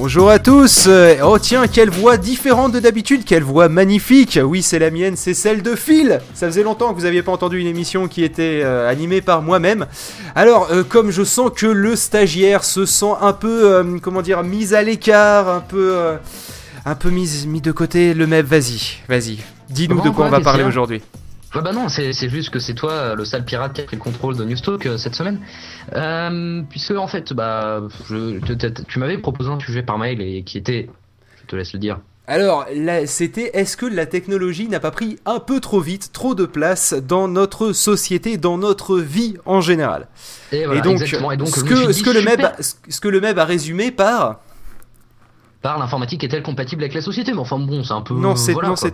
Bonjour à tous euh, Oh tiens, quelle voix différente de d'habitude, quelle voix magnifique Oui, c'est la mienne, c'est celle de Phil Ça faisait longtemps que vous n'aviez pas entendu une émission qui était euh, animée par moi-même. Alors, euh, comme je sens que le stagiaire se sent un peu, comment dire, mis à l'écart, un peu... un peu mis, mis de côté, le MEP, vas-y, vas-y. Dis-nous de quoi on va parler aujourd'hui. Ouais bah non, c'est juste que c'est toi, le sale pirate, qui a pris le contrôle de Newstalk euh, cette semaine. Euh, puisque en fait, bah, je, tu m'avais proposé un sujet par mail et qui était, je te laisse le dire. Alors, c'était est-ce que la technologie n'a pas pris un peu trop vite, trop de place dans notre société, dans notre vie en général? Et, donc, ce, que, ce, que le MEB, ce que le MEB a résumé par par l'informatique est-elle compatible avec la société? Mais enfin bon, c'est un peu. Non,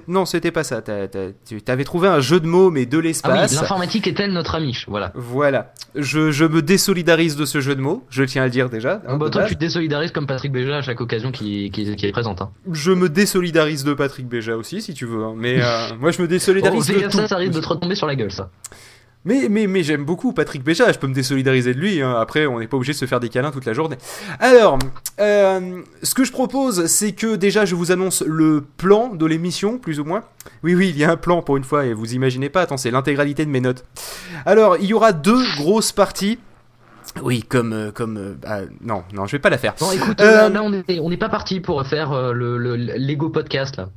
non, c'était pas ça. tu avais trouvé un jeu de mots, mais de l'espace. Ah oui, l'informatique est-elle notre ami Voilà. Voilà. Je, me désolidarise de ce jeu de mots, je tiens à le dire déjà. Hein, bah, toi, tu te désolidarises comme Patrick Béja à chaque occasion qui, qui, est présente. Hein. Je me désolidarise de Patrick Béja aussi, si tu veux. Hein. Mais euh, moi, je me désolidarise oh, de tout. Ça, ça risque de te retomber sur la gueule, ça. Mais, mais, mais j'aime beaucoup Patrick Béja, je peux me désolidariser de lui, hein. après on n'est pas obligé de se faire des câlins toute la journée. Alors, euh, ce que je propose, c'est que déjà je vous annonce le plan de l'émission, plus ou moins. Oui, oui, il y a un plan pour une fois, et vous imaginez pas, attends, c'est l'intégralité de mes notes. Alors, il y aura deux grosses parties. Oui, comme euh, comme euh, ah, non non, je vais pas la faire. Bon, écoute, là, on n'est pas parti pour faire le, le Lego podcast là.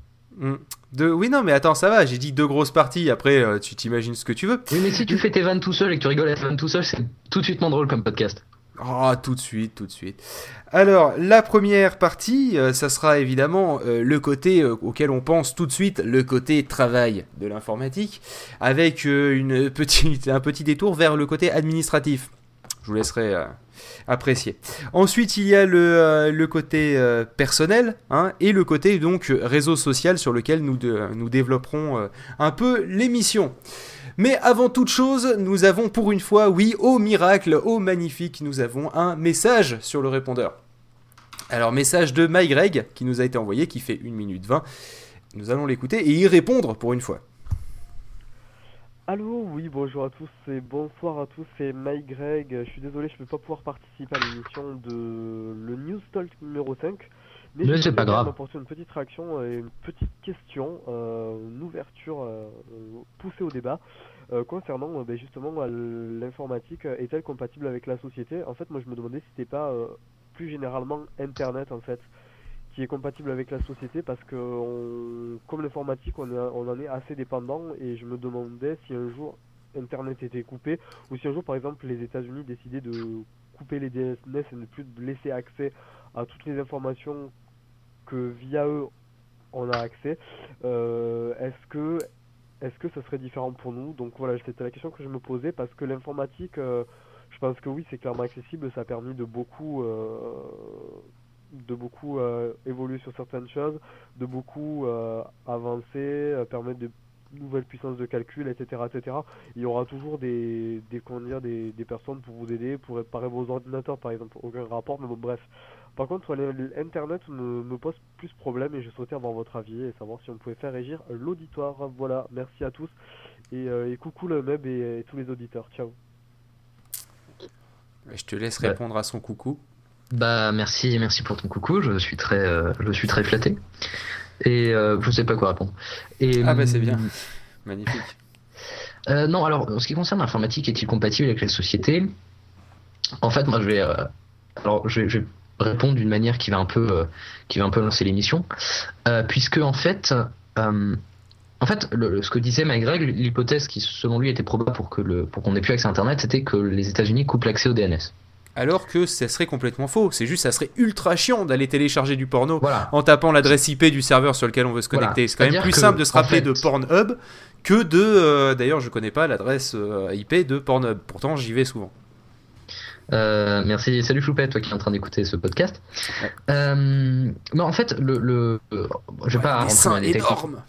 Hmm. De... Oui, non, mais attends, ça va, j'ai dit deux grosses parties, après euh, tu t'imagines ce que tu veux. Oui, mais si tu fais tes vannes tout seul et que tu rigoles à tes vannes tout seul, c'est tout de suite moins drôle comme podcast. Oh, tout de suite, tout de suite. Alors, la première partie, euh, ça sera évidemment euh, le côté auquel on pense tout de suite, le côté travail de l'informatique, avec une petite, un petit détour vers le côté administratif. Je vous laisserai apprécié. Ensuite, il y a le, euh, côté euh, personnel hein, et le côté donc réseau social sur lequel nous, développerons euh, un peu l'émission. Mais avant toute chose, nous avons pour une fois, oui, au miracle, au magnifique, nous avons un message sur le répondeur. Alors, message de MyGreg qui nous a été envoyé, qui fait 1 minute 20. Nous allons l'écouter et y répondre pour une fois. Allô, oui, bonjour à tous et bonsoir à tous, c'est Mike Greg. Je suis désolé, je ne peux pas pouvoir participer à l'émission de le News Talk numéro 5. Mais, c'est pas grave. une petite réaction et une petite question, euh, une ouverture euh, poussée au débat euh, concernant ben, justement l'informatique est-elle compatible avec la société? En fait, moi je me demandais si c'était pas plus généralement Internet en fait qui est compatible avec la société parce que comme l'informatique on, en est assez dépendant et je me demandais si un jour internet était coupé ou si un jour par exemple les États-Unis décidaient de couper les DNS et ne plus laisser accès à toutes les informations que via eux on a accès. Euh, est-ce que est-ce que ça serait différent pour nous? Donc voilà c'était la question que je me posais parce que l'informatique euh, je pense que oui c'est clairement accessible ça a permis de beaucoup euh, de beaucoup euh, évoluer sur certaines choses, de beaucoup euh, avancer, euh, permettre de nouvelles puissances de calcul, etc., etc. Il y aura toujours des, des, dire, des, personnes pour vous aider, pour réparer vos ordinateurs, par exemple. Aucun rapport, mais bon, bref. Par contre, l'Internet me, me, pose plus problème et je souhaitais avoir votre avis et savoir si on pouvait faire régir l'auditoire. Voilà, merci à tous et, et coucou le MEB et, tous les auditeurs. Ciao. Je te laisse répondre à son coucou. Bah merci, merci pour ton coucou. Je suis très, euh, je suis très flatté. Et euh, je sais pas quoi répondre. Et, ah bah c'est bien, magnifique. Euh, non, alors en ce qui concerne l'informatique, est-il compatible avec la société? En fait, moi je vais, alors je vais, répondre d'une manière qui va un peu, qui va un peu lancer l'émission, puisque en fait. En fait, ce que disait Mike l'hypothèse qui, selon lui, était probable pour que le, pour qu'on ait plus accès à Internet, c'était que les États-Unis coupent l'accès au DNS alors que ça serait complètement faux. C'est juste, ça serait ultra chiant d'aller télécharger du porno en tapant l'adresse IP du serveur sur lequel on veut se connecter. C'est quand même plus simple de se rappeler de Pornhub que de. Euh, d'ailleurs, je connais pas l'adresse euh, IP de Pornhub. Pourtant, j'y vais souvent. Euh, merci, salut Floupette, toi qui es en train d'écouter ce podcast. mais en fait, le, je vais pas rentrer les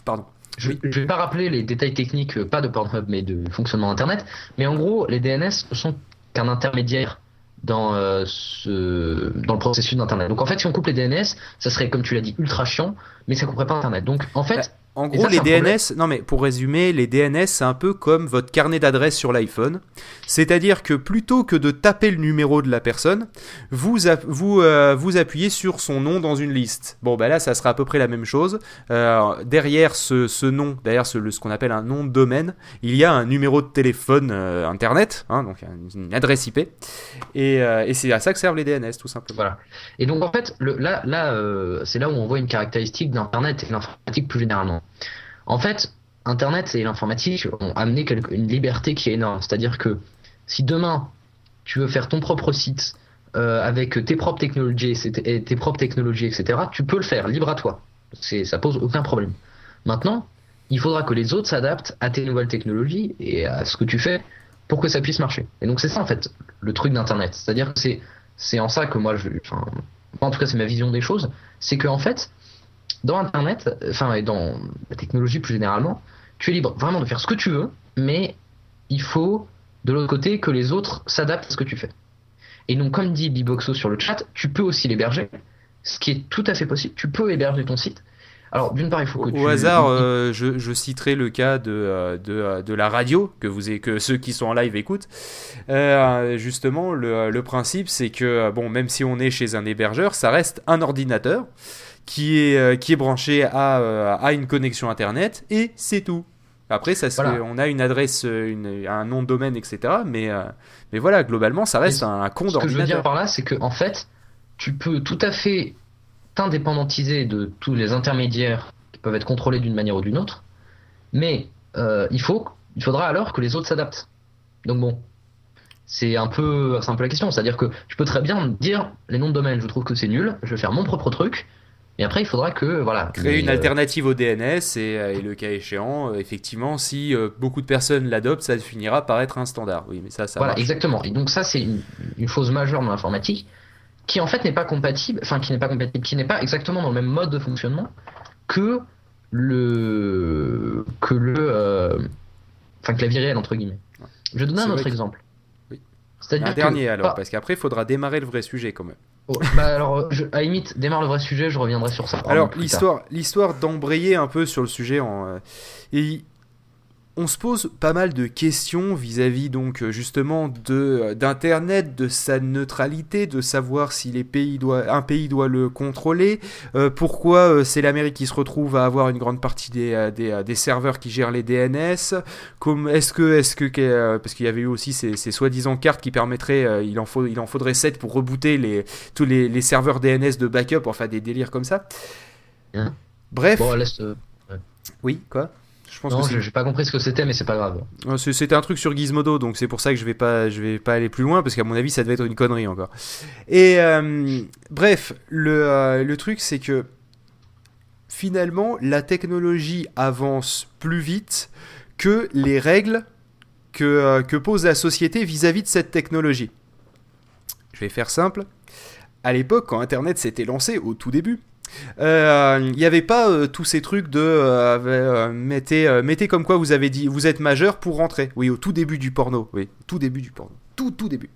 Pardon. Je, je vais pas rappeler les détails techniques, pas de Pornhub, mais de fonctionnement Internet. Mais en gros, les DNS sont qu'un intermédiaire dans, euh, ce, dans le processus d'Internet. Donc en fait, si on coupe les DNS, ça serait, comme tu l'as dit, ultra chiant, mais ça couperait pas Internet. Donc en fait... En gros, les. DNS, non mais pour résumer, les DNS, c'est un peu comme votre carnet d'adresse sur l'iPhone. C'est-à-dire que plutôt que de taper le numéro de la personne, vous, vous, euh, vous appuyez sur son nom dans une liste. Bon, bah là, ça sera à peu près la même chose. Euh, derrière ce, ce nom, derrière ce, ce qu'on appelle un nom de domaine, il y a un numéro de téléphone euh, Internet, hein, donc une, une adresse IP. Et, et c'est à ça que servent les DNS, tout simplement. Voilà. Et donc en fait, le, là, là c'est là où on voit une caractéristique d'Internet et de l'informatique plus généralement. En fait, Internet et l'informatique ont amené une liberté qui est énorme. C'est-à-dire que si demain tu veux faire ton propre site euh, avec tes propres technologies, tes propres technologies, etc., tu peux le faire, libre à toi. Ça pose aucun problème. Maintenant, il faudra que les autres s'adaptent à tes nouvelles technologies et à ce que tu fais pour que ça puisse marcher. Et donc c'est ça en fait le truc d'Internet. C'est-à-dire que c'est en ça que moi, en tout cas, c'est ma vision des choses. C'est qu'en fait, dans Internet, enfin, et dans la technologie plus généralement, tu es libre vraiment de faire ce que tu veux, mais il faut, de l'autre côté, que les autres s'adaptent à ce que tu fais. Et donc, comme dit Biboxo sur le chat, tu peux aussi l'héberger, ce qui est tout à fait possible. Tu peux héberger ton site. Alors, d'une part, il faut Au, que au tu... hasard, euh, je, je citerai le cas de, euh, de, euh, de la radio, que, vous, avez- que ceux qui sont en live écoutent. Euh, justement, le, le principe, c'est que, bon, même si on est chez un hébergeur, ça reste un ordinateur qui est, euh, qui est branché à, euh, à une connexion Internet, et c'est tout. Après, ça, Voilà. on a une adresse, euh, une, un nom de domaine, etc. Mais, euh, mais voilà, globalement, ça reste un, un con Ce que je veux dire par là, c'est que en fait, tu peux tout à fait t'indépendantiser de tous les intermédiaires qui peuvent être contrôlés d'une manière ou d'une autre, mais euh, il faut, il faudra alors que les autres s'adaptent. Donc bon, c'est un peu, c'est un peu la question, c'est-à-dire que je peux très bien dire les noms de domaine, je trouve que c'est nul, je vais faire mon propre truc, et après il faudra que voilà. Créer les, une euh, alternative au DNS et, euh, et le cas échéant, euh, effectivement, si beaucoup de personnes l'adoptent, ça finira par être un standard. Oui, mais ça, ça Voilà, marche. exactement. Et donc ça, c'est une, une chose majeure dans l'informatique qui en fait n'est pas compatible, enfin qui n'est pas compatible, qui n'est pas exactement dans le même mode de fonctionnement que le que le euh, enfin que la vie réelle entre guillemets. Je vais donner un autre que- exemple. Oui. C'est-à-dire Un que- dernier alors, parce qu'après, il faudra démarrer le vrai sujet quand même. Oh, bah alors, je, à limite, démarre le vrai sujet, je reviendrai sur ça. Alors, l'histoire, l'histoire d'embrayer un peu sur le sujet, en, euh, et on se pose pas mal de questions vis-à-vis donc euh, justement de euh, d'internet, de sa neutralité, de savoir si les pays doit, un pays doit le contrôler, euh, pourquoi c'est l'Amérique qui se retrouve à avoir une grande partie des, des, des serveurs qui gèrent les DNS, comme est-ce que est-ce que parce qu'il y avait eu aussi ces, ces soi-disant cartes qui permettraient, il en faut il en faudrait 7 pour rebooter les tous les, les serveurs DNS de backup, enfin des délires comme ça. Hein? Bref, Bon, laisse. euh, oui, quoi? Je pense non, que j'ai pas compris ce que c'était, mais c'est pas grave. C'est- c'était un truc sur Gizmodo, donc c'est pour ça que je vais pas, je vais pas aller plus loin parce qu'à mon avis ça devait être une connerie encore. Et euh, bref, le, euh, le truc c'est que finalement la technologie avance plus vite que les règles que, euh, que pose la société vis-à-vis de cette technologie. Je vais faire simple. À l'époque, quand Internet s'était lancé au tout début, euh, il n'y avait pas euh, tous ces trucs de euh, euh, mettez, euh, mettez comme quoi vous avez dit vous êtes majeur pour rentrer. Oui, au tout début du porno. Oui, tout début du porno. Tout, tout début.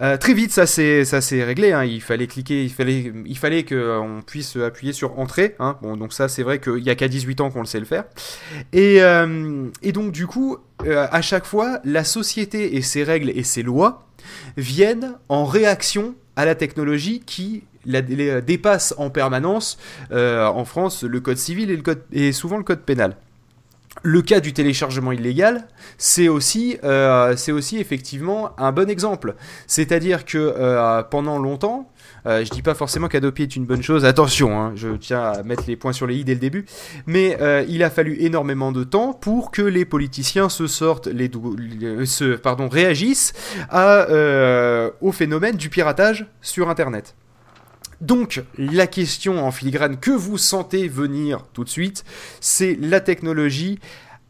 Euh, très vite, ça s'est ça s'est réglé. hein. Il fallait cliquer, il fallait, il fallait que euh, on puisse appuyer sur entrée. hein. Bon, donc ça, c'est vrai qu'il y a qu'à 18 ans qu'on le sait le faire. Et, euh, donc du coup, euh, à chaque fois, la société et ses règles et ses lois viennent en réaction à la technologie qui la, les, dépasse en permanence euh, en France le code civil et, le code, et souvent le code pénal. Le cas du téléchargement illégal, c'est aussi, euh, effectivement un bon exemple. C'est-à-dire que euh, pendant longtemps, euh, je dis pas forcément qu'Adopi est une bonne chose, attention, hein, je tiens à mettre les points sur les i dès le début, mais euh, il a fallu énormément de temps pour que les politiciens se sortent, se, pardon, réagissent euh, au phénomène du piratage sur Internet. Donc, la question en filigrane que vous sentez venir tout de suite, c'est la technologie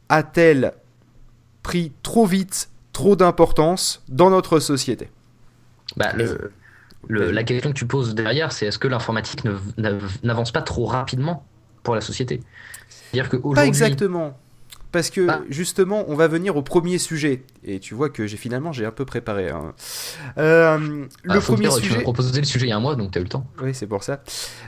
a-t-elle pris trop vite, trop d'importance dans notre société? Bah, le, le- la question que tu poses derrière, c'est est-ce que l'informatique n'avance pas trop rapidement pour la société? C'est-à-dire Pas exactement. Parce que Ah. justement, on va venir au premier sujet. Et tu vois que j'ai finalement j'ai un peu préparé. hein. Euh, le Ah, faut premier dire, Tu m'as proposé le sujet il y a un mois, donc t'as eu le temps. Oui, c'est pour ça.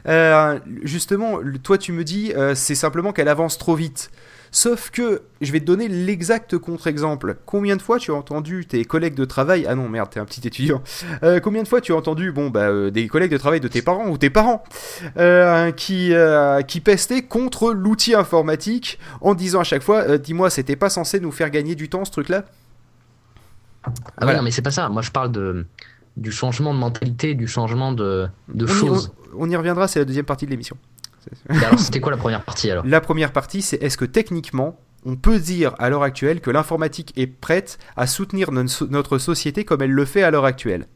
Euh, justement, le- toi, tu me dis, euh, c'est simplement qu'elle avance trop vite. Sauf que, je vais te donner l'exact contre-exemple. Combien de fois tu as entendu tes collègues de travail Ah non, merde, t'es un petit étudiant. Euh, combien de fois tu as entendu, bon, bah, euh, des collègues de travail de tes parents ou tes parents euh, qui, qui pestaient contre l'outil informatique en disant à chaque fois, dis-moi, c'était pas censé nous faire gagner du temps ce truc-là? Ah Voilà. ouais, non, mais c'est pas ça. Moi, je parle de, du changement de mentalité, du changement de, de on y, choses. on- on y reviendra, c'est la deuxième partie de l'émission. Et alors, c'était quoi la première partie alors? La première partie, c'est est-ce que techniquement, on peut dire à l'heure actuelle que l'informatique est prête à soutenir notre société comme elle le fait à l'heure actuelle?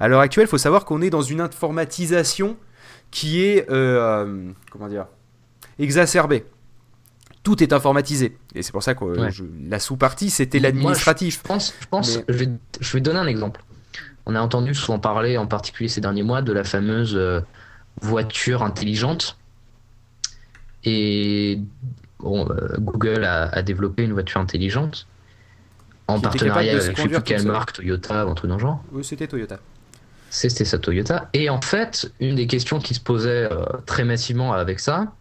À l'heure actuelle, il faut savoir qu'on est dans une informatisation qui est, euh, euh, comment dire, exacerbée. Tout est informatisé. Et c'est pour ça que euh, Ouais. je- la sous-partie, c'était l'administratif. Je pense, je, pense Mais- je, vais, je vais donner un exemple. On a entendu souvent parler, en particulier ces derniers mois, de la fameuse voiture intelligente. Et bon, euh, Google a, a développé une voiture intelligente en partenariat avec je sais plus quelle marque, Toyota ou un truc dans le genre. Oui, c'était Toyota. C'était sa Toyota. Et en fait, une des questions qui se posait euh, très massivement avec ça,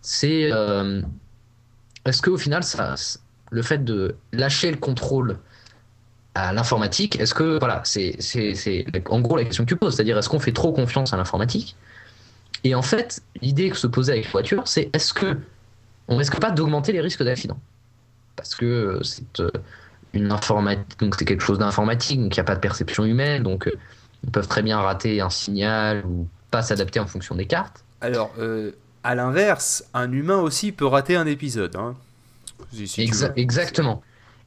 c'est euh, est-ce qu'au final, ça, le fait de lâcher le contrôle à l'informatique, est-ce que, voilà, c'est en gros la question que tu poses, c'est-à-dire est-ce qu'on fait trop confiance à l'informatique Et en fait, l'idée que se posait avec la voiture, c'est est-ce que on risque pas d'augmenter les risques d'accident? Parce que euh, c'est euh, une informatique, donc c'est quelque chose d'informatique, donc il n'y a pas de perception humaine, donc euh, ils peuvent très bien rater un signal ou pas s'adapter en fonction des cartes. Alors, euh, à l'inverse, un humain aussi peut rater un épisode. hein. Si- si tu Exa- veux. exactement.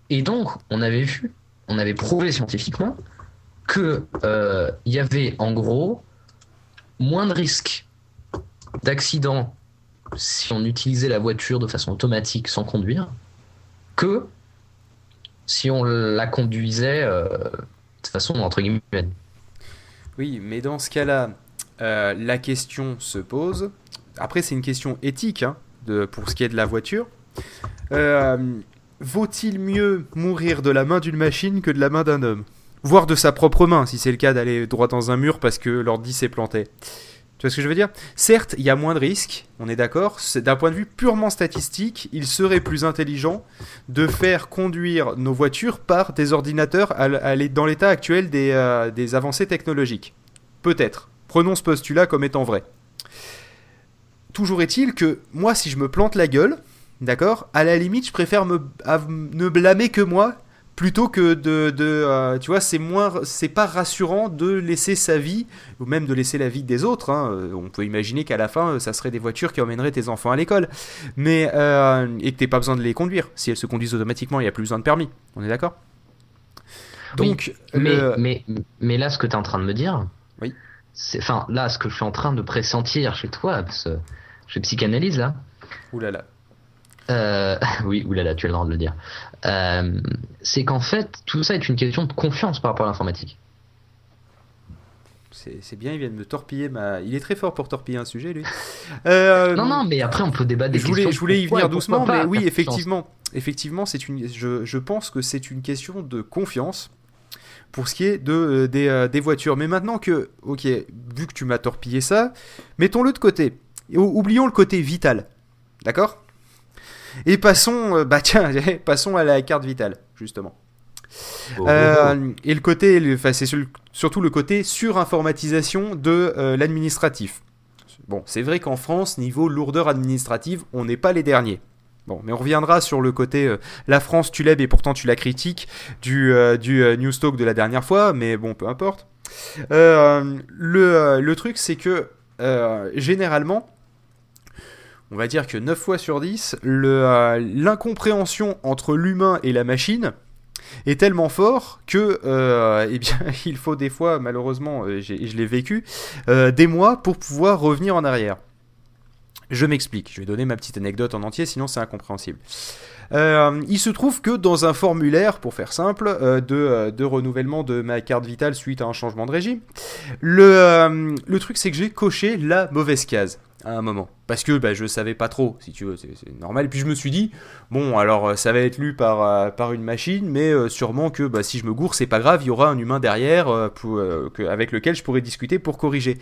Et donc, on avait vu, on avait prouvé scientifiquement que euh, il y avait en gros moins de risques d'accident si on utilisait la voiture de façon automatique sans conduire que si on la conduisait euh, de façon entre guillemets. Oui, mais dans ce cas-là, euh, la question se pose. Après, c'est une question éthique hein, pour ce qui est de la voiture. Euh, Vaut-il mieux mourir de la main d'une machine que de la main d'un homme? Voire de sa propre main, si c'est le cas d'aller droit dans un mur parce que l'ordi s'est planté. Tu vois ce que je veux dire? Certes, il y a moins de risques, on est d'accord. D'un point de vue purement statistique, il serait plus intelligent de faire conduire nos voitures par des ordinateurs à dans l'état actuel des, euh, des avancées technologiques. Peut-être. Prenons ce postulat comme étant vrai. Toujours est-il que moi, si je me plante la gueule, d'accord, à la limite, je préfère ne blâmer que moi plutôt que de, de, euh, tu vois, c'est moins, c'est pas rassurant de laisser sa vie ou même de laisser la vie des autres. hein. Euh, On peut imaginer qu'à la fin, euh, ça serait des voitures qui emmèneraient tes enfants à l'école, mais euh, et que t'aies pas besoin de les conduire. Si elles se conduisent automatiquement, il y a plus besoin de permis. On est d'accord? Oui, Donc, Mais, le- mais, mais là, ce que tu es en train de me dire, Oui. c'est, enfin, là, ce que je suis en train de pressentir chez toi, parce que je psychanalyse là, oulala. Euh, oui, oulala, tu as le droit de le dire, euh, c'est qu'en fait, tout ça est une question de confiance par rapport à l'informatique. C'est bien, il vient de me torpiller ma. Il est très fort pour torpiller un sujet, lui. Euh, Non, non, mais après, on peut débattre des je voulais, questions. je voulais y venir doucement, mais oui, confiance. effectivement, effectivement, c'est une. Je, je pense que c'est une question de confiance pour ce qui est de euh, des, euh, des voitures. Mais maintenant que, ok, vu que tu m'as torpillé ça, mettons-le de côté. Et oublions le côté vital, d'accord? Et passons, euh, bah tiens, passons à la carte vitale, justement. Oh, Euh, et le côté, enfin, c'est sur- surtout le côté surinformatisation de euh, l'administratif. Bon, c'est vrai qu'en France, niveau lourdeur administrative, on n'est pas les derniers. Bon, mais on reviendra sur le côté euh, la France, tu l'aimes et pourtant tu la critiques du, du News Talk de la dernière fois, mais bon, peu importe. Le, le truc, c'est que généralement, on va dire que 9 fois sur 10, le, euh, l'incompréhension entre l'humain et la machine est tellement fort que euh, eh bien, il faut des fois, malheureusement, euh, je l'ai vécu, des mois pour pouvoir revenir en arrière. Je m'explique, je vais donner ma petite anecdote en entier, sinon c'est incompréhensible. Il se trouve que dans un formulaire, pour faire simple, de, renouvellement de ma carte vitale suite à un changement de régime, le truc c'est que j'ai coché la mauvaise case. À un moment. Parce que bah, je savais pas trop, si tu veux, c'est normal. Et puis je me suis dit, bon, alors euh, ça va être lu par, euh, par une machine, mais euh, sûrement que bah, si je me gourre, c'est pas grave, il y aura un humain derrière pour, que, avec lequel je pourrais discuter pour corriger.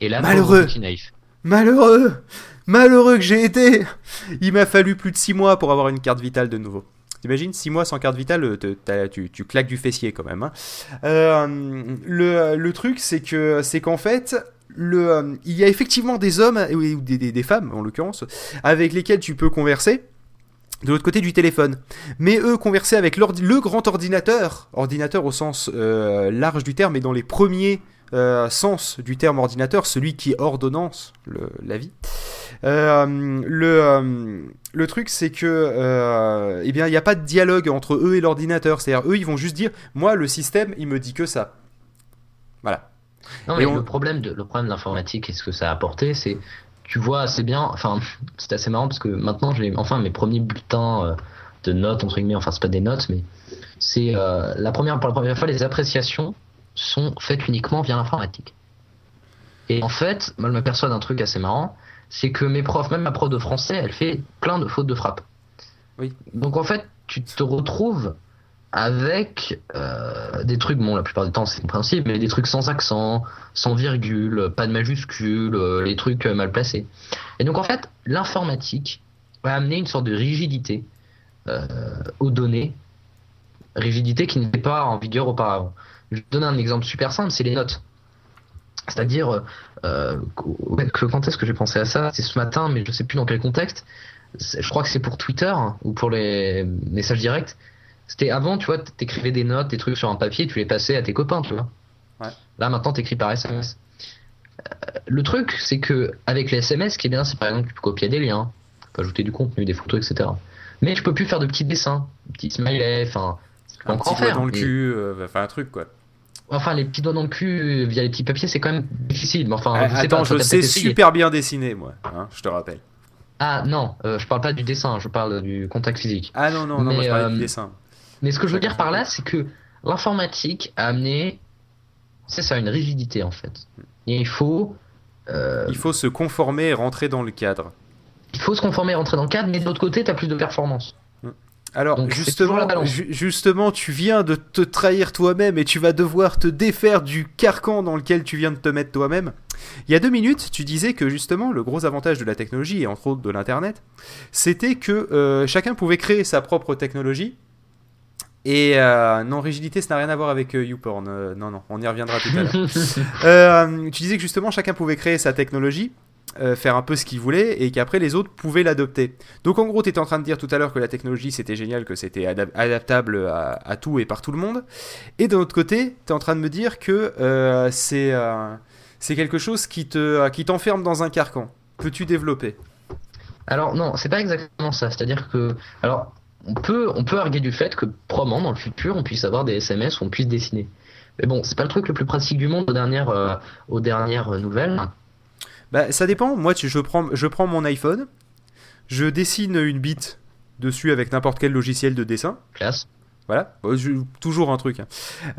Et là, malheureux, malheureux, malheureux que j'ai été. Il m'a fallu plus de 6 mois pour avoir une carte vitale de nouveau. T'imagines, 6 mois sans carte vitale, tu, tu, claques du fessier quand même. Hein. le, le, truc, c'est que c'est qu'en fait, euh, il y a effectivement des hommes, ou des, femmes en l'occurrence, avec lesquels tu peux converser de l'autre côté du téléphone. Mais eux, converser avec le grand ordinateur, ordinateur au sens euh, large du terme et dans les premiers euh, sens du terme ordinateur, celui qui ordonnance la vie. le, le truc, c'est que, eh bien, il n'y a pas de dialogue entre eux et l'ordinateur. C'est-à-dire, eux, ils vont juste dire, moi, le système, il me dit que ça. Voilà. Non, mais le problème de le problème de l'informatique et ce que ça a apporté, c'est tu vois assez bien. Enfin, c'est assez marrant parce que maintenant j'ai enfin mes premiers bulletins euh, de notes entre guillemets. Enfin, c'est pas des notes, mais c'est euh, la première pour la première fois les appréciations sont faites uniquement via l'informatique. Et en fait, moi je m'aperçois d'un truc assez marrant, c'est que mes profs, même ma prof de français, elle fait plein de fautes de frappe. Oui. Donc en fait, tu te retrouves avec euh, des trucs, bon, la plupart du temps c'est compréhensible, mais des trucs sans accent, sans virgule, pas de majuscule, euh, les trucs euh, mal placés. Et donc en fait, l'informatique va amener une sorte de rigidité aux données, rigidité qui n'était pas en vigueur auparavant. Je donner un exemple super simple, c'est les notes. C'est-à-dire, que, quand est-ce que j'ai pensé à ça? C'est ce matin, mais je sais plus dans quel contexte. Je crois que c'est pour Twitter hein, ou pour les messages directs c'était avant, tu vois, t'écrivais des notes, des trucs sur un papier, tu les passais à tes copains, tu vois. Là, maintenant, t'écris par SMS. Euh, le truc, c'est que avec les SMS, ce qui est bien, c'est par exemple, tu peux copier des liens, tu peux ajouter du contenu, des photos, etc. Mais tu peux plus faire de petits dessins, des petits smileys, enfin. Un petit doigt dans le cul, euh, enfin un truc quoi. Enfin, les petits doigts dans le cul via les petits papiers, c'est quand même difficile. Mais enfin, je attends, je sais super bien dessiner, moi, hein, je te rappelle. Ah non, euh, je parle pas du dessin, je parle du contact physique. Ah non, non, non, moi, je parle du dessin. Mais ce que je veux dire par là, c'est que l'informatique a amené, c'est ça, une rigidité en fait. Et il faut. Euh, il faut se conformer et rentrer dans le cadre. Il faut se conformer et rentrer dans le cadre, mais de l'autre côté, tu as plus de performance. Alors justement, justement, tu viens de te trahir toi-même et tu vas devoir te défaire du carcan dans lequel tu viens de te mettre toi-même. Il y a deux minutes, tu disais que justement le gros avantage de la technologie et entre autres de l'internet, c'était que euh, chacun pouvait créer sa propre technologie et euh, non, rigidité, ça n'a rien à voir avec euh, YouPorn. Euh, non, non, on y reviendra tout à l'heure. tu disais que justement, chacun pouvait créer sa technologie, faire un peu ce qu'il voulait, et qu'après les autres pouvaient l'adopter. Donc en gros, tu étais en train de dire tout à l'heure que la technologie, c'était génial, que c'était adaptable à, tout et par tout le monde. Et d'un autre côté, tu es en train de me dire que c'est c'est quelque chose qui te qui t'enferme dans un carcan. Peux-tu développer? Alors non, c'est pas exactement ça. C'est-à-dire que, alors on peut, on peut arguer du fait que probablement dans le futur on puisse avoir des SMS où on puisse dessiner. Mais bon, c'est pas le truc le plus pratique du monde aux dernières, euh, aux dernières nouvelles. Bah, ça dépend. Moi, je, prends, je prends mon iPhone, je dessine une bite dessus avec n'importe quel logiciel de dessin. Classe. Voilà, toujours un truc. Hein.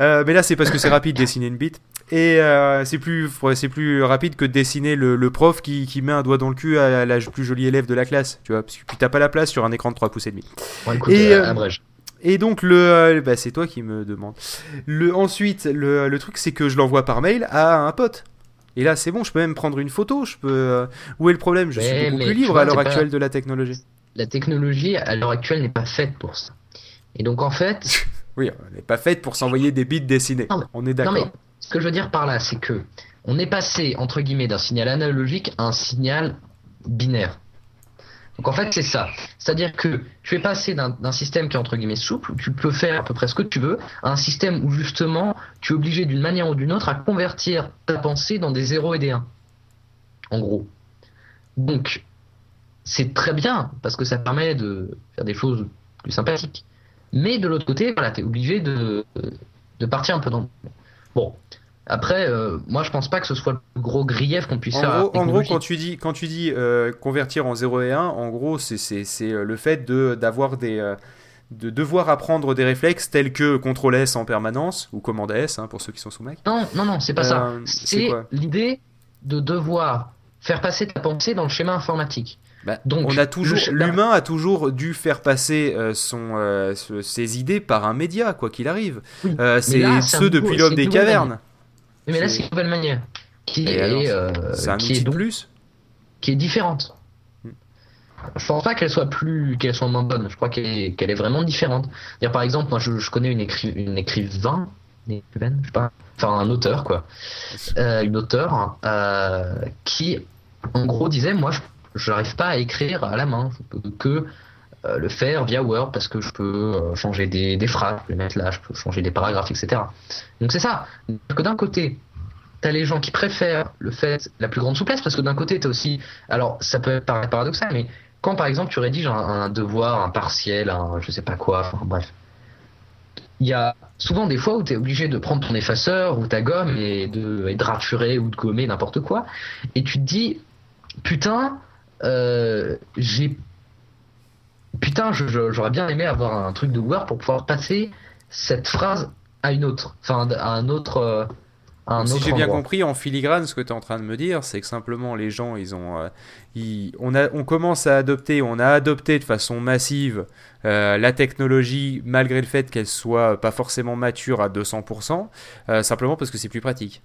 Euh, mais là, c'est parce que c'est rapide dessiner une bite. Et euh, c'est plus, c'est plus rapide que de dessiner le, prof qui, qui, met un doigt dans le cul à la plus jolie élève de la classe, tu vois, parce que t'as pas la place sur un écran de 3 pouces et demi. et, euh, et donc le, bah, c'est toi qui me demande. Le, ensuite, le, le truc c'est que je l'envoie par mail à un pote. Et là, c'est bon, je peux même prendre une photo. Je peux. Où est le problème? Je suis beaucoup plus libre à l'heure actuelle de la technologie. La technologie à l'heure actuelle n'est pas faite pour ça. Et donc en fait. oui, elle n'est pas faite pour s'envoyer des bits dessinés. on est d'accord. Non mais ce que je veux dire par là, c'est que on est passé entre guillemets d'un signal analogique à un signal binaire. Donc en fait c'est ça. C'est-à-dire que tu es passé d'un système qui est entre guillemets souple, où tu peux faire à peu près ce que tu veux, à un système où justement tu es obligé d'une manière ou d'une autre à convertir ta pensée dans des 0 et des 1. En gros. Donc c'est très bien parce que ça permet de faire des choses plus sympathiques. Mais de l'autre côté, voilà, tu es obligé de, de partir un peu dans. Bon. Après, euh, moi je pense pas que ce soit le gros grief qu'on puisse en faire. Gros, en gros, quand tu dis, quand tu dis euh, convertir en 0 et 1, en gros, c'est euh, le fait d'avoir des. de devoir apprendre des réflexes tels que CTRL S en permanence, ou commande S hein, pour ceux qui sont sous Mac. Non, non, non, c'est pas ça. C'est l'idée de devoir faire passer ta pensée dans le schéma informatique. Bah, Donc, on a toujours, l'humain a toujours dû faire passer euh, son, euh, ses idées par un média, quoi qu'il arrive. Euh, c'est ceux depuis l'homme des cavernes. Mais, là, c'est une nouvelle manière qui est, un qui est plus, qui est différente. Hmm. Je pense pas qu'elle soit plus, qu'elle soit moins bonne. Je crois qu'elle est, qu'elle est vraiment différente. Dire par exemple, moi, je, connais une, écri une écrivain, je sais pas, enfin un auteur quoi, une auteure qui, en gros, disait, moi, je je n'arrive pas à écrire à la main. Je peux que euh, le faire via Word parce que je peux euh, changer des, des, phrases, je peux les mettre là, je peux changer des paragraphes, etc. Donc c'est ça. Que d'un côté, tu as les gens qui préfèrent le fait, la plus grande souplesse, parce que d'un côté, tu as aussi. Alors, ça peut paraître paradoxal, mais quand par exemple tu rédiges un, devoir, un partiel, un je sais pas quoi, enfin bref. Il y a souvent des fois où tu es obligé de prendre ton effaceur ou ta gomme et de, et de raturer ou de gommer n'importe quoi. Et tu te dis, putain, euh, j'ai putain, j'aurais bien aimé avoir un truc de Word pour pouvoir passer cette phrase à une autre, enfin à un autre. Euh, un si j'ai bien compris, en filigrane, ce que tu es en train de me dire, c'est que simplement les gens, ils ont, euh, on, a, on commence à adopter, on a adopté de façon massive la technologie, malgré le fait qu'elle soit pas forcément mature à 200%, simplement parce que c'est plus pratique.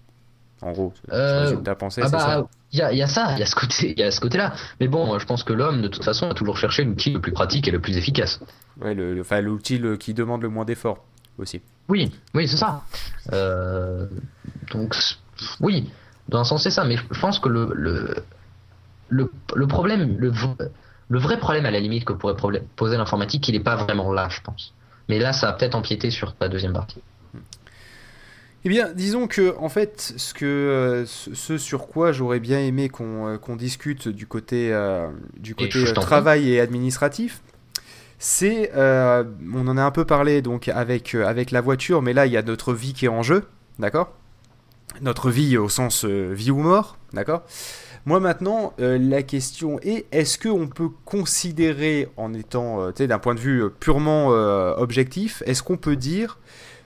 En gros, euh, ta pensée, ah bah, Il y a, y a, ça, il y a ce côté, il y a ce côté-là. Mais bon, je pense que l'homme, de toute façon, a toujours cherché l'outil le plus pratique et le plus efficace. Ouais, le, enfin, l'outil qui demande le moins d'efforts aussi. Oui, oui, c'est ça. Euh, donc, oui, dans un sens, c'est ça. Mais je pense que le, le, le, le problème, le, le vrai problème à la limite que pourrait poser l'informatique, il n'est pas vraiment là, je pense. Mais là, ça a peut-être empiété sur la deuxième partie. Eh bien, disons que, en fait, ce, que, euh, ce sur quoi j'aurais bien aimé qu'on euh, discute du côté, euh, du côté travail et administratif, c'est, on en a un peu parlé donc avec, avec la voiture, mais là, il y a notre vie qui est en jeu, d'accord? Notre vie au sens vie ou mort, d'accord? Moi maintenant, la question est, est-ce qu'on peut considérer, en étant, d'un point de vue purement objectif, est-ce qu'on peut dire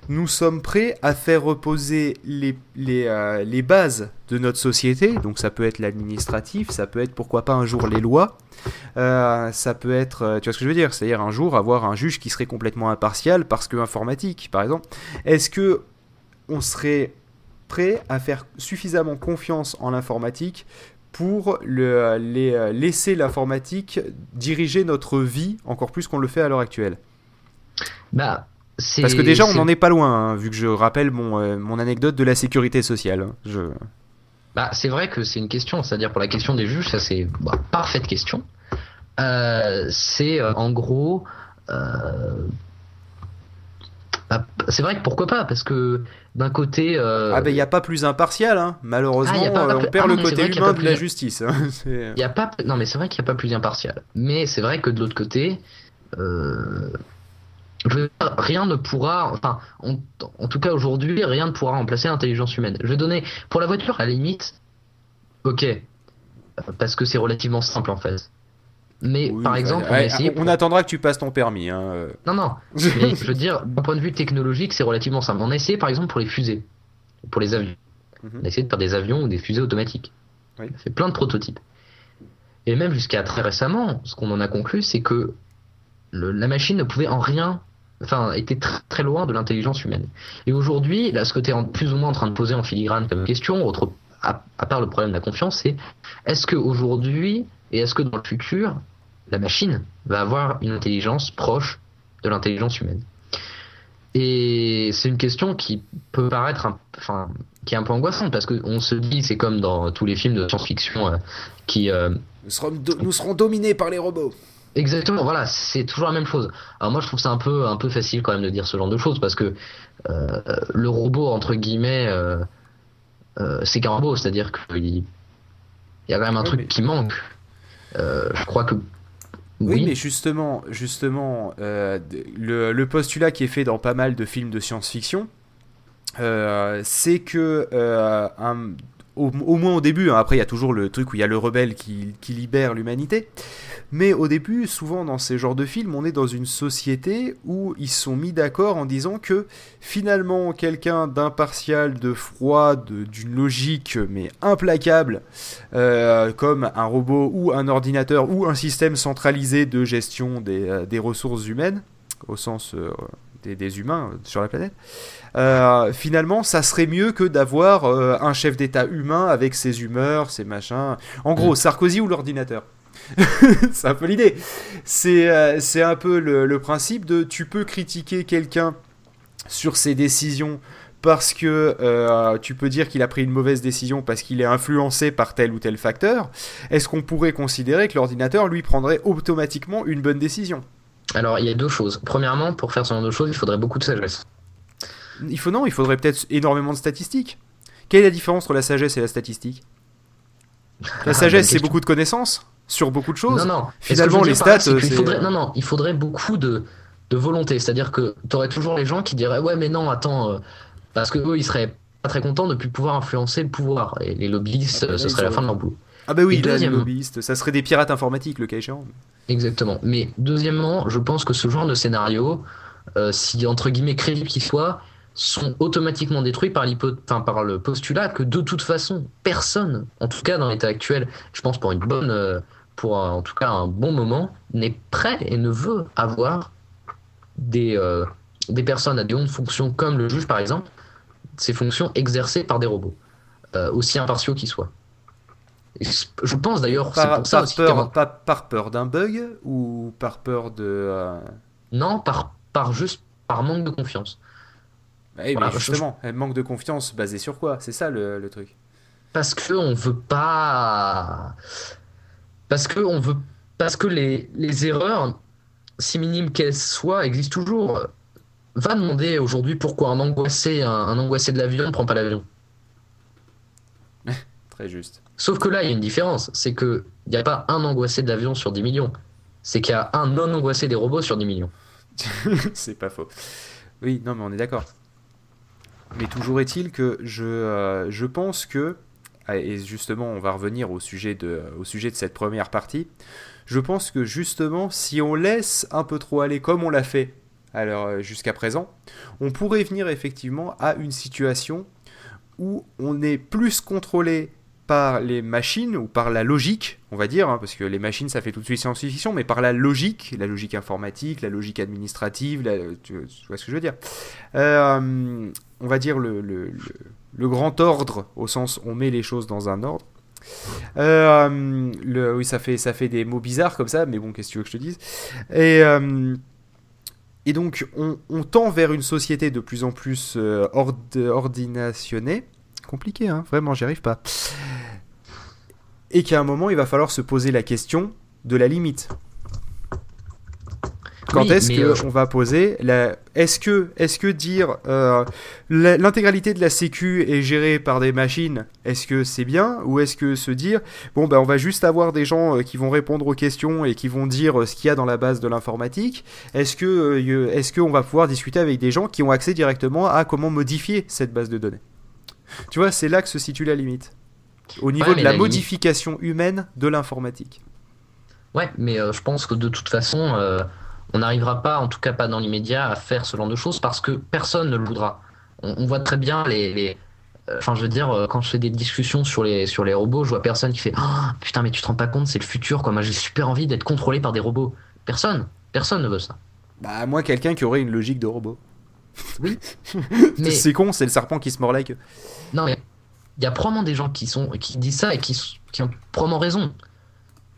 nous sommes prêts à faire reposer les, les, euh, les bases de notre société, donc ça peut être l'administratif, ça peut être pourquoi pas un jour les lois, euh, ça peut être, euh, tu vois ce que je veux dire, c'est-à-dire un jour avoir un juge qui serait complètement impartial parce que informatique, par exemple. Est-ce que on serait prêt à faire suffisamment confiance en l'informatique pour le, les, laisser l'informatique diriger notre vie encore plus qu'on le fait à l'heure actuelle? Bah, parce que déjà, on n'en est pas loin, hein, vu que je rappelle mon, euh, mon anecdote de la sécurité sociale. Hein. Je... Bah, c'est vrai que c'est une question, c'est-à-dire pour la question des juges, ça c'est bah, parfaite question. Euh, c'est euh, en gros, bah, c'est vrai que pourquoi pas, parce que d'un côté. Ah ben il n'y a pas plus impartial, hein. malheureusement, ah, on perd ah, le côté humain de la justice. y a pas, non mais c'est vrai qu'il n'y a pas plus impartial, mais c'est vrai que de l'autre côté rien ne pourra, enfin, en, tout cas aujourd'hui, rien ne pourra remplacer l'intelligence humaine. Je vais donner, pour la voiture, à la limite, ok, parce que c'est relativement simple en fait. Mais par exemple, on, attendra que tu passes ton permis. Hein. Non, non. mais je veux dire, d'un point de vue technologique, c'est relativement simple. On a essayé par exemple pour les fusées, pour les avions. Mhm. On a essayé de faire des avions ou des fusées automatiques. On a fait plein de prototypes. Et même jusqu'à très récemment, ce qu'on en a conclu, c'est que la machine ne pouvait en rien enfin, était très, loin de l'intelligence humaine. Et aujourd'hui, là, ce que tu es plus ou moins en train de poser en filigrane comme question, autre, à, part le problème de la confiance, c'est est-ce qu'aujourd'hui, et est-ce que dans le futur, la machine va avoir une intelligence proche de l'intelligence humaine? Et c'est une question qui peut paraître, enfin, qui est un peu angoissante parce qu'on se dit, c'est comme dans tous les films de science-fiction euh, qui. Euh, nous serons dominés par les robots. Exactement, voilà, c'est toujours la même chose. Alors moi, je trouve ça un peu, un peu facile quand même de dire ce genre de choses parce que euh, le robot entre guillemets, euh, euh, c'est qu'un robot, c'est-à-dire qu'il y a quand même un truc qui manque. je crois que oui, mais justement, justement, le, le, postulat qui est fait dans pas mal de films de science-fiction, c'est que un, au, moins au début, hein. après il y a toujours le truc où il y a le rebelle qui, libère l'humanité, mais au début, souvent dans ces genres de films, on est dans une société où ils sont mis d'accord en disant que finalement quelqu'un d'impartial, de froid, d'une logique mais implacable, euh, comme un robot ou un ordinateur ou un système centralisé de gestion des, euh, des ressources humaines, au sens euh, des, des humains euh, sur la planète, euh, finalement ça serait mieux que d'avoir euh, un chef d'État humain avec ses humeurs, ses machins. En gros, Mm. Sarkozy ou l'ordinateur. c'est un peu l'idée. C'est euh, c'est un peu le, le principe de tu peux critiquer quelqu'un sur ses décisions parce que euh, tu peux dire qu'il a pris une mauvaise décision parce qu'il est influencé par tel ou tel facteur. Est-ce qu'on pourrait considérer que l'ordinateur lui prendrait automatiquement une bonne décision? Alors, il y a deux choses. Premièrement, pour faire ce genre de choses, il faudrait beaucoup de sagesse. Il faut non, il faudrait peut-être énormément de statistiques. Quelle est la différence entre la sagesse et la statistique? La Ah, sagesse, c'est beaucoup de connaissances sur beaucoup de choses. Non, non. Finalement, les là, stats, faudrait... Non, non, il faudrait beaucoup de, de volonté. C'est-à-dire que tu aurais toujours les gens qui diraient Ouais, mais non, attends, euh, parce que eux, ils seraient pas très contents de plus pouvoir influencer le pouvoir. Et les lobbyistes, Ah, euh, ce serait la fin de leur boulot. Ah bah oui, là, les lobbyistes, ça serait des pirates informatiques le cas échéant. Exactement. Mais deuxièmement, je pense que ce genre de scénario, euh, si entre guillemets crédibles qu'ils soient, sont automatiquement détruits par, enfin, par le postulat que de toute façon, personne, en tout cas dans l'état actuel, je pense pour une bonne, euh, pour un- en tout cas un bon moment, n'est prêt et ne veut avoir des, euh, des personnes à des hautes fonctions comme le juge par exemple, ces fonctions exercées par des robots, aussi impartiaux qu'ils soient. Et je pense d'ailleurs, c'est Par, pour ça par aussi peur, par peur d'un bug ou par peur de... euh, Non, par, par juste par manque de confiance. oui, Voilà, mais justement, elle manque de confiance basée sur quoi? C'est ça le, le truc. Parce que on veut pas. Parce que on veut. Parce que les, les erreurs, si minimes qu'elles soient, existent toujours. Va demander aujourd'hui pourquoi un angoissé, un, un angoissé de l'avion ne prend pas l'avion. Très juste. Sauf que là, il y a une différence. C'est que il n'y a pas un angoissé de l'avion sur 10 millions. C'est qu'il y a un non angoissé des robots sur 10 millions. c'est pas faux. Oui, non, mais on est d'accord. Mais toujours est-il que je, euh, je pense que, ah, et justement, on va revenir au sujet, de, au sujet de cette première partie, je pense que justement, si on laisse un peu trop aller comme on l'a fait alors euh, jusqu'à présent, on pourrait venir effectivement à une situation où on est plus contrôlé par les machines ou par la logique, on va dire, hein, parce que les machines ça fait tout de suite science-fiction, mais par la logique, la logique informatique, la logique administrative, tu, vois ce que je veux dire Euh, On va dire le, grand ordre, au sens on met les choses dans un ordre. Euh, oui, ça fait, ça fait des mots bizarres comme ça, mais bon, qu'est-ce que tu veux que je te dise? Et, euh, et donc, on, tend vers une société de plus en plus ord- ordinationnée. Compliqué, hein, vraiment, j'y arrive pas. Et qu'à un moment, il va falloir se poser la question de la limite. Quand Oui, est-ce que euh, on va poser la... Est-ce que, est-ce que dire euh, l'intégralité de la sécu est gérée par des machines, est-ce que c'est bien ou est-ce que se dire bon ben on va juste avoir des gens euh, qui vont répondre aux questions et qui vont dire ce qu'il y a dans la base de l'informatique Est-ce que est-ce qu'on va pouvoir discuter avec des gens qui ont accès directement à comment modifier cette base de données? Tu vois, c'est là que se situe la limite. Au niveau Ouais, de la, limite- modification humaine de l'informatique. Ouais, mais euh, je pense que de toute façon, euh, on n'arrivera pas, en tout cas pas dans l'immédiat, à faire ce genre de choses parce que personne ne le voudra. On, on voit très bien les. les- euh, Enfin, je veux dire, quand je fais des discussions sur les, sur les robots, je vois personne qui fait Ah, Putain, mais tu te rends pas compte, c'est le futur, quoi. Moi, j'ai super envie d'être contrôlé par des robots. Personne. Personne ne veut ça. Bah moi quelqu'un qui aurait une logique de robot. Mais C'est con, c'est le serpent qui se mord la queue. non, mais il y a probablement des gens qui, sont, qui disent ça et qui, qui ont probablement raison.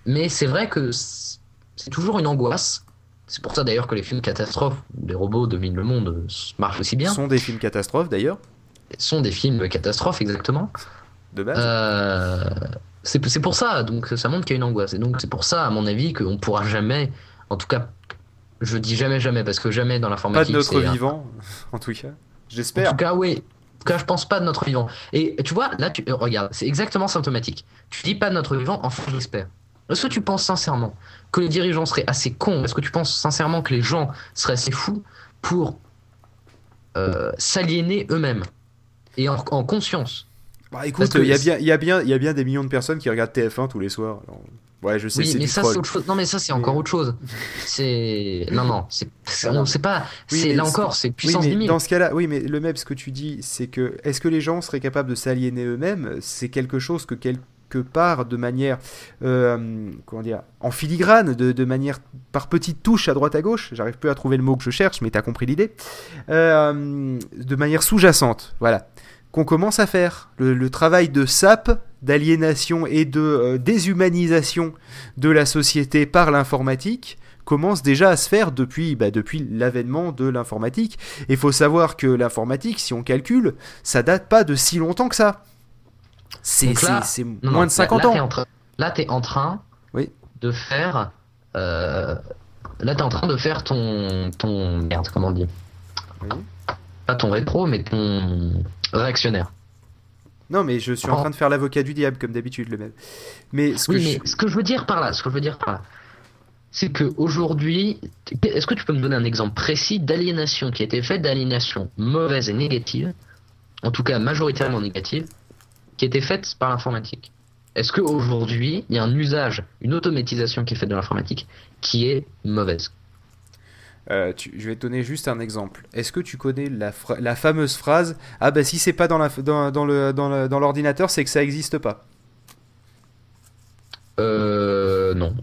Mais c'est vrai que c'est toujours une angoisse. C'est pour ça d'ailleurs que les films catastrophes où les robots dominent le monde euh, marchent aussi bien. Sont des films catastrophes d'ailleurs, sont des films catastrophes exactement. de base. Euh, c'est c'est pour ça, donc ça montre qu'il y a une angoisse. Et donc c'est pour ça, à mon avis, qu'on pourra jamais, en tout cas, je dis jamais jamais parce que jamais dans Pas l'informatique. de notre un- vivant, en tout cas. En J'espère. tout cas, oui. En tout cas, je pense pas de notre vivant. Et tu vois, là, tu euh, regarde, c'est exactement symptomatique. Tu dis pas de notre vivant, enfin, je l'espère. Est-ce que tu penses sincèrement que les dirigeants seraient assez cons? Est-ce que tu penses sincèrement que les gens seraient assez fous pour euh, s'aliéner eux-mêmes? Et en, en conscience Bah écoute, il y, a bien, y, a bien, y a bien des millions de personnes qui regardent TF1 tous les soirs. Ouais, je sais, oui, mais ça, c'est autre chose. Non, mais ça, c'est encore autre chose. C'est. Non, non, c'est. pas. Oui, c'est là encore, c'est Oui, puissance mais 10 000. dans ce cas-là, oui, mais le même, ce que tu dis, c'est que est-ce que les gens seraient capables de s'aliéner eux-mêmes? C'est quelque chose que quelque part, de manière, euh, comment dire, en filigrane, de, de manière par petites touches à droite à gauche. J'arrive plus à trouver le mot que je cherche, mais t'as compris l'idée. Euh, de manière sous-jacente, voilà, qu'on commence à faire le, le travail de sape, d'aliénation et de euh, déshumanisation de la société par l'informatique commence déjà à se faire depuis, bah, depuis l'avènement de l'informatique. Et il faut savoir que l'informatique, si on calcule, ça date pas de si longtemps que ça. C'est moins non, de 50 là, là, ans. t'es en train- en Oui. de faire. euh, Là, t'es en train de faire ton. ton... Merde, comment on dit? Oui. Pas ton rétro, mais ton réactionnaire. Non, mais je suis en Oh. train de faire l'avocat du diable, comme d'habitude, le même. Mais ce que Oui, je- mais ce que je veux dire par là, ce que je veux dire par là, c'est que aujourd'hui, est-ce que tu peux me donner un exemple précis d'aliénation qui a été faite, d'aliénation mauvaise et négative, en tout cas majoritairement négative, qui a été faite par l'informatique? Est-ce qu'aujourd'hui, il y a un usage, une automatisation qui est faite de l'informatique qui est mauvaise? Euh, tu- je vais te donner juste un exemple. Est-ce que tu connais la, fameuse phrase Ah bah si c'est pas dans la- dans- dans le- dans le- dans l'ordinateur, c'est que ça existe pas. Euh, non.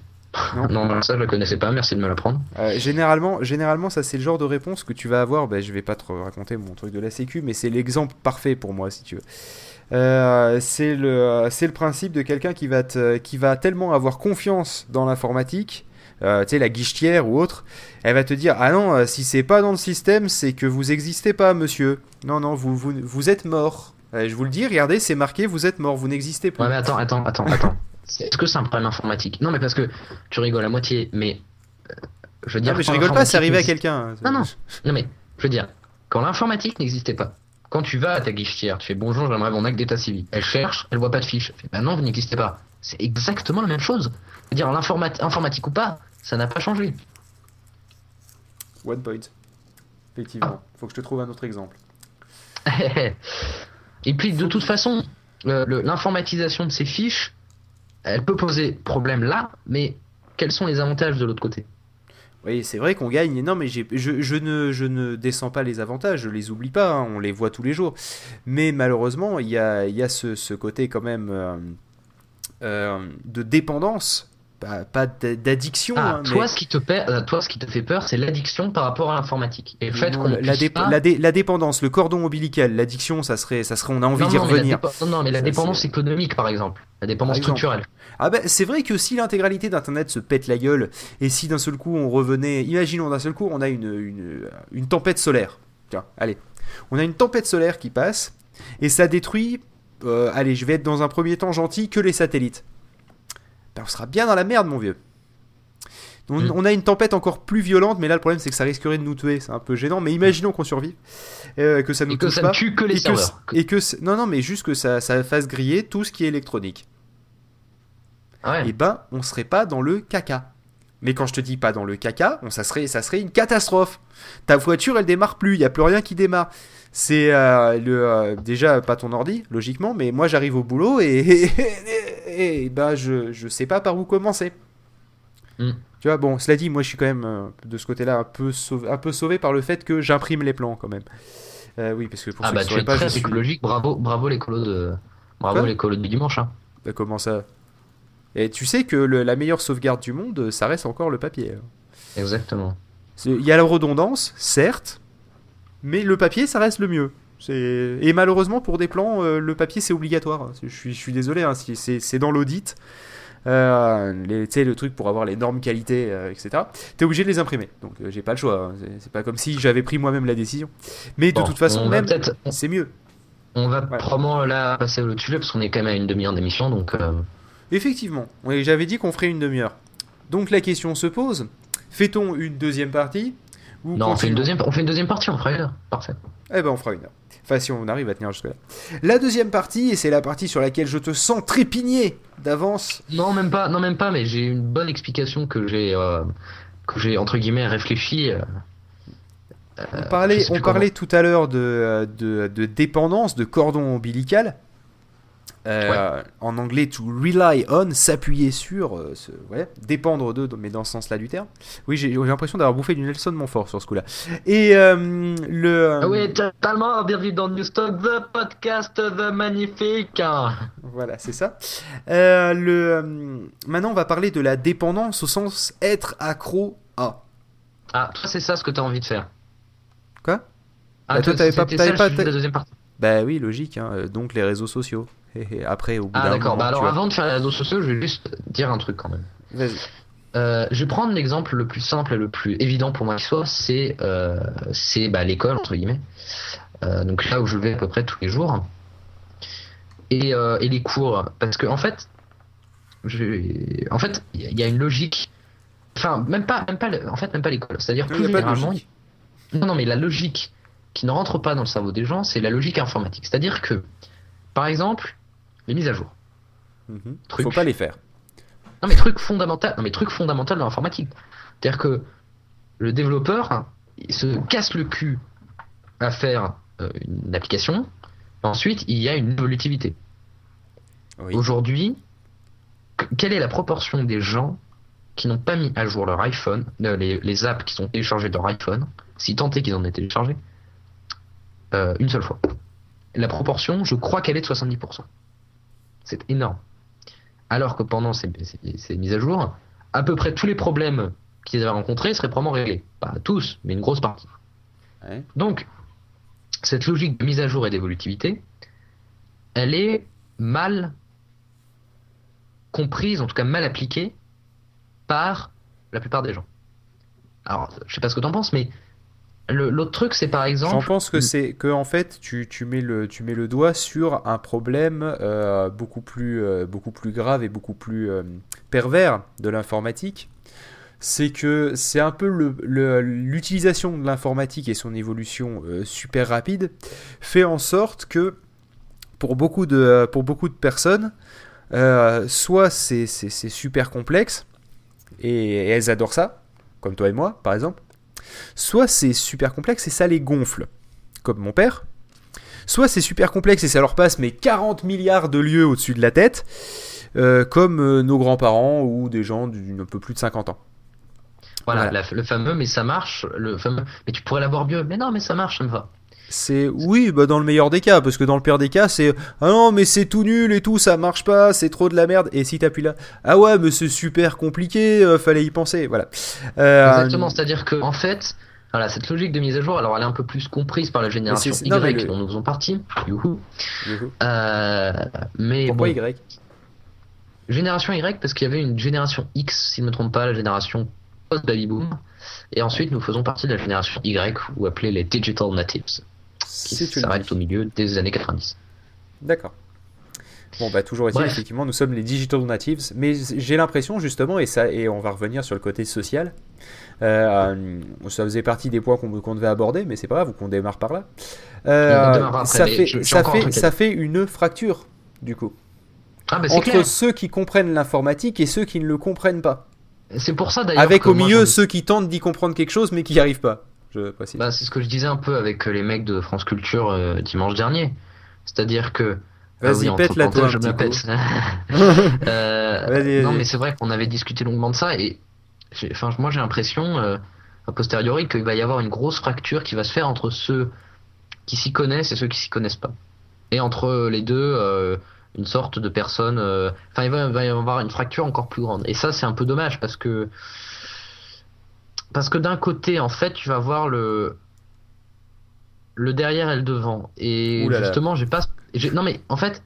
Non. Non, ça je la connaissais pas, merci de me l'apprendre. Euh, généralement, généralement, ça c'est le genre de réponse que tu vas avoir. Bah, je vais pas te raconter mon truc de la Sécu, mais c'est l'exemple parfait pour moi, si tu veux. Euh, c'est le, c'est le principe de quelqu'un qui va te- qui va tellement avoir confiance dans l'informatique, euh, tu sais la guichetière ou autre, elle va te dire ah non, euh, si c'est pas dans le système, c'est que vous existez pas, monsieur. Non non, vous vous, vous êtes mort. Euh, je vous le dis, regardez, c'est marqué, vous êtes mort, vous n'existez plus. Ouais, mais attends, attends, attends, attends. Est-ce que c'est un problème informatique? Non, mais parce que tu rigoles à moitié, mais. euh, je veux dire. non mais je rigole pas, c'est arrivé à quelqu'un. Non, non. Non mais, je veux dire, quand l'informatique n'existait pas, quand tu vas à ta guichetière, tu fais bonjour, j'aimerais mon acte d'état civil. Elle cherche, elle voit pas de fiche. Elle fait bah non, vous n'existez pas. C'est exactement la même chose. Je veux dire, l'informatique informatique ou pas, ça n'a pas changé. One point. Effectivement. Faut que je te trouve un autre exemple. Et puis, de toute façon, l'informatisation de ces fiches, elle peut poser problème là, mais quels sont les avantages de l'autre côté? Oui, c'est vrai qu'on gagne. Non, mais je, je ne, je ne descends pas les avantages, je les oublie pas, hein, on les voit tous les jours. Mais malheureusement, il y a, il y a ce, ce côté quand même euh, euh, de dépendance, pas, d'addiction. Ah, hein, toi, mais- ce qui te perd- toi, ce qui te fait peur, c'est l'addiction par rapport à l'informatique. Et le fait non, qu'on la, la puisse dép- pas- la dé- la dépendance, le cordon ombilical, l'addiction, ça serait, ça serait, on a envie d'y revenir. non, non, mais la dépendance économique, par exemple. La dépendance exemple. structurelle. Ah ben c'est vrai que si l'intégralité d'Internet se pète la gueule et si d'un seul coup on revenait, imaginons d'un seul coup on a une, une, une tempête solaire. Tiens, allez, on a une tempête solaire qui passe et ça détruit, euh, allez je vais être dans un premier temps gentil, que les satellites. Ben, on sera bien dans la merde mon vieux. On, Mm. on a une tempête encore plus violente, mais là le problème c'est que ça risquerait de nous tuer, c'est un peu gênant. Mais imaginons qu'on survive, euh, que ça nous Et que touche ça pas, ne tue que les et que, et que non non mais juste que ça, ça fasse griller tout ce qui est électronique Ah ouais. eh ben, on serait pas dans le caca. Mais quand je te dis pas dans le caca, on, ça, serait, ça serait une catastrophe. Ta voiture, elle démarre plus, il y a plus rien qui démarre. C'est euh, le euh, déjà pas ton ordi, logiquement, mais moi j'arrive au boulot et, et, et ben je, je sais pas par où commencer. Mm. Tu vois, bon, cela dit, moi je suis quand même euh, de ce côté-là un peu, sauvé, un peu sauvé par le fait que j'imprime les plans quand même. Euh, oui, parce que pour Ah ceux bah qui tu es pas, très je suis- écologique, bravo, bravo l'écolo de, bravo Quoi l'écolo du dimanche. Hein. Bah, comment ça? Et tu sais que le- la meilleure sauvegarde du monde, ça reste encore le papier. hein. Exactement. Il y a la redondance, certes, mais le papier, ça reste le mieux. Et malheureusement, pour des plans, euh, le papier, c'est obligatoire. Je suis, je suis désolé, hein, c'est dans l'audit. Euh, tu sais, le truc pour avoir les normes qualité, euh, etc. T'es obligé de les imprimer. Donc, j'ai pas le choix. hein. C'est- pas comme si j'avais pris moi-même la décision. Mais de toute façon, même, c'est mieux. On va Ouais. probablement là passer au sujet parce qu'on est quand même à une demi-heure d'émission, donc Effectivement, Oui, j'avais dit qu'on ferait une demi-heure. Donc, la question se pose fait-on une deuxième partie? Ou non, on fait une deuxième, on fait une deuxième partie, on fera une heure. Parfait. Eh ben on fera une heure. Enfin si on arrive à tenir jusque là. La deuxième partie, et c'est la partie sur laquelle je te sens trépigner d'avance. Non, même pas, non, même pas, mais j'ai une bonne explication que j'ai, euh, que j'ai entre guillemets réfléchi. euh, On euh, parlait, on tout à l'heure de, de, de dépendance, de cordon ombilical. Euh, en anglais, to rely on, s'appuyer sur, euh, se- ouais, dépendre de, mais dans ce sens-là du terme. Oui, j'ai l'impression d'avoir bouffé du Nelson Montfort sur ce coup-là. Et euh, le. Oui, totalement. Bienvenue dans Newstock, the podcast, the magnifique. Voilà, c'est ça. Euh, le, euh, maintenant, on va parler de la dépendance au sens être accro à. Ah, toi, c'est ça ce que t'as envie de faire. Quoi? Ah, Bah, toi, t'avais pas- pas- de la deuxième partie. Bah oui, logique. hein, euh, Donc les réseaux sociaux. Après, au bout Ah, d'un d'accord. moment, Bah, alors, avant de faire les réseaux sociaux, je vais juste dire un truc quand même. Vas-y. Euh, je vais prendre l'exemple le plus simple et le plus évident pour moi qui soit, c'est euh, c'est bah, l'école entre guillemets. Euh, donc là où je vais à peu près tous les jours et, euh, et les cours, parce que en fait, je, en fait, il y a- une logique. Enfin, même pas, même pas, en fait, même pas l'école. C'est-à-dire plus généralement, non, non, mais la logique qui ne rentre pas dans le cerveau des gens, c'est la logique informatique. C'est-à-dire que, par exemple, les mises à jour. Mhm. Truc. Faut pas les faire. Non mais truc fondamental, non mais truc fondamental dans l'informatique. C'est-à-dire que le développeur hein, il se casse le cul à faire euh, une application. Ensuite, il y a une évolutivité. Oui. Aujourd'hui, que- quelle est la proportion des gens qui n'ont pas mis à jour leur iPhone, euh, les, les apps qui sont téléchargées de leur iPhone, si tant est qu'ils en aient téléchargé, euh, une seule fois? La proportion, je crois qu'elle est de 70%. C'est énorme. Alors que pendant ces, ces- ces mises à jour, à peu près tous les problèmes qu'ils avaient rencontrés seraient probablement réglés. Pas tous, mais une grosse partie. Ouais. Donc, cette logique de mise à jour et d'évolutivité, elle est mal comprise, en tout cas mal appliquée, par la plupart des gens. Alors, je sais pas ce que t'en penses, mais l'autre truc, c'est par exemple. J'en pense que c'est que en fait tu, tu mets le tu mets le doigt sur un problème euh, beaucoup plus euh, beaucoup plus grave et beaucoup plus euh, pervers de l'informatique. C'est que c'est un peu le- le- l'utilisation de l'informatique et son évolution super rapide fait en sorte que pour beaucoup de pour beaucoup de personnes soit c'est super complexe et, et elles adorent ça comme toi et moi par exemple soit c'est super complexe et ça les gonfle, comme mon père, soit c'est super complexe et ça leur passe mais 40 milliards de lieux au-dessus de la tête, euh, comme euh, nos grands-parents ou des gens d'un peu plus de 50 ans. Voilà, Voilà. la- le fameux, mais ça marche, le fameux, mais tu pourrais l'avoir mieux. Mais non, mais ça marche, ça me va. C'est oui, bah dans le meilleur des cas, parce que dans le pire des cas, c'est ah non mais c'est tout nul et tout, ça marche pas, c'est trop de la merde. Et si t'appuies là, ah ouais mais c'est super compliqué, euh, fallait y penser, voilà. Euh, Exactement, c'est-à-dire que, en fait, voilà, cette logique de mise à jour, alors elle est un peu plus comprise par la génération non, mais Y le- dont nous faisons partie. Youhou. youhou. Euh, mais Pourquoi bon, Y? Génération Y parce qu'il y avait une génération X, si je ne me trompe pas, la génération post-baby boom. Et ensuite, nous faisons partie de la génération Y, ou appelée les digital natives, qui s'arrête au milieu des années 90. D'accord. Bon, bah, toujours Bref. effectivement, nous sommes les digital natives, mais j'ai l'impression, justement, et, ça, et on va revenir sur le côté social, euh, ça faisait partie des points qu'on qu'on devait aborder, mais c'est pas grave, qu'on démarre par là. Euh, après, ça, fait, je- ça, fait, ça fait une fracture, du coup, Ah, bah entre clair. ceux qui comprennent l'informatique et ceux qui ne le comprennent pas. C'est pour ça d'ailleurs. Avec au milieu ceux qui tentent d'y comprendre quelque chose, mais qui n'y arrivent pas. Je précise. Bah, c'est ce que je disais un peu avec les mecs de France Culture euh, dimanche dernier. C'est-à-dire que. Ah Vas-y, entre pète-la, toi, parenthèses, un je me pète. Euh, Vas-y, non, vas-y. mais c'est vrai qu'on avait discuté longuement de ça et enfin, moi j'ai l'impression, euh, a posteriori, qu'il va y avoir une grosse fracture qui va se faire entre ceux qui s'y connaissent et ceux qui s'y connaissent pas. Et entre les deux, euh, une sorte de personne. euh, Enfin, il va y avoir une fracture encore plus grande. Et ça, c'est un peu dommage parce que. Parce que d'un côté, en fait, tu vas voir le. Le derrière et le devant. Et justement, j'ai pas. Non, mais en fait.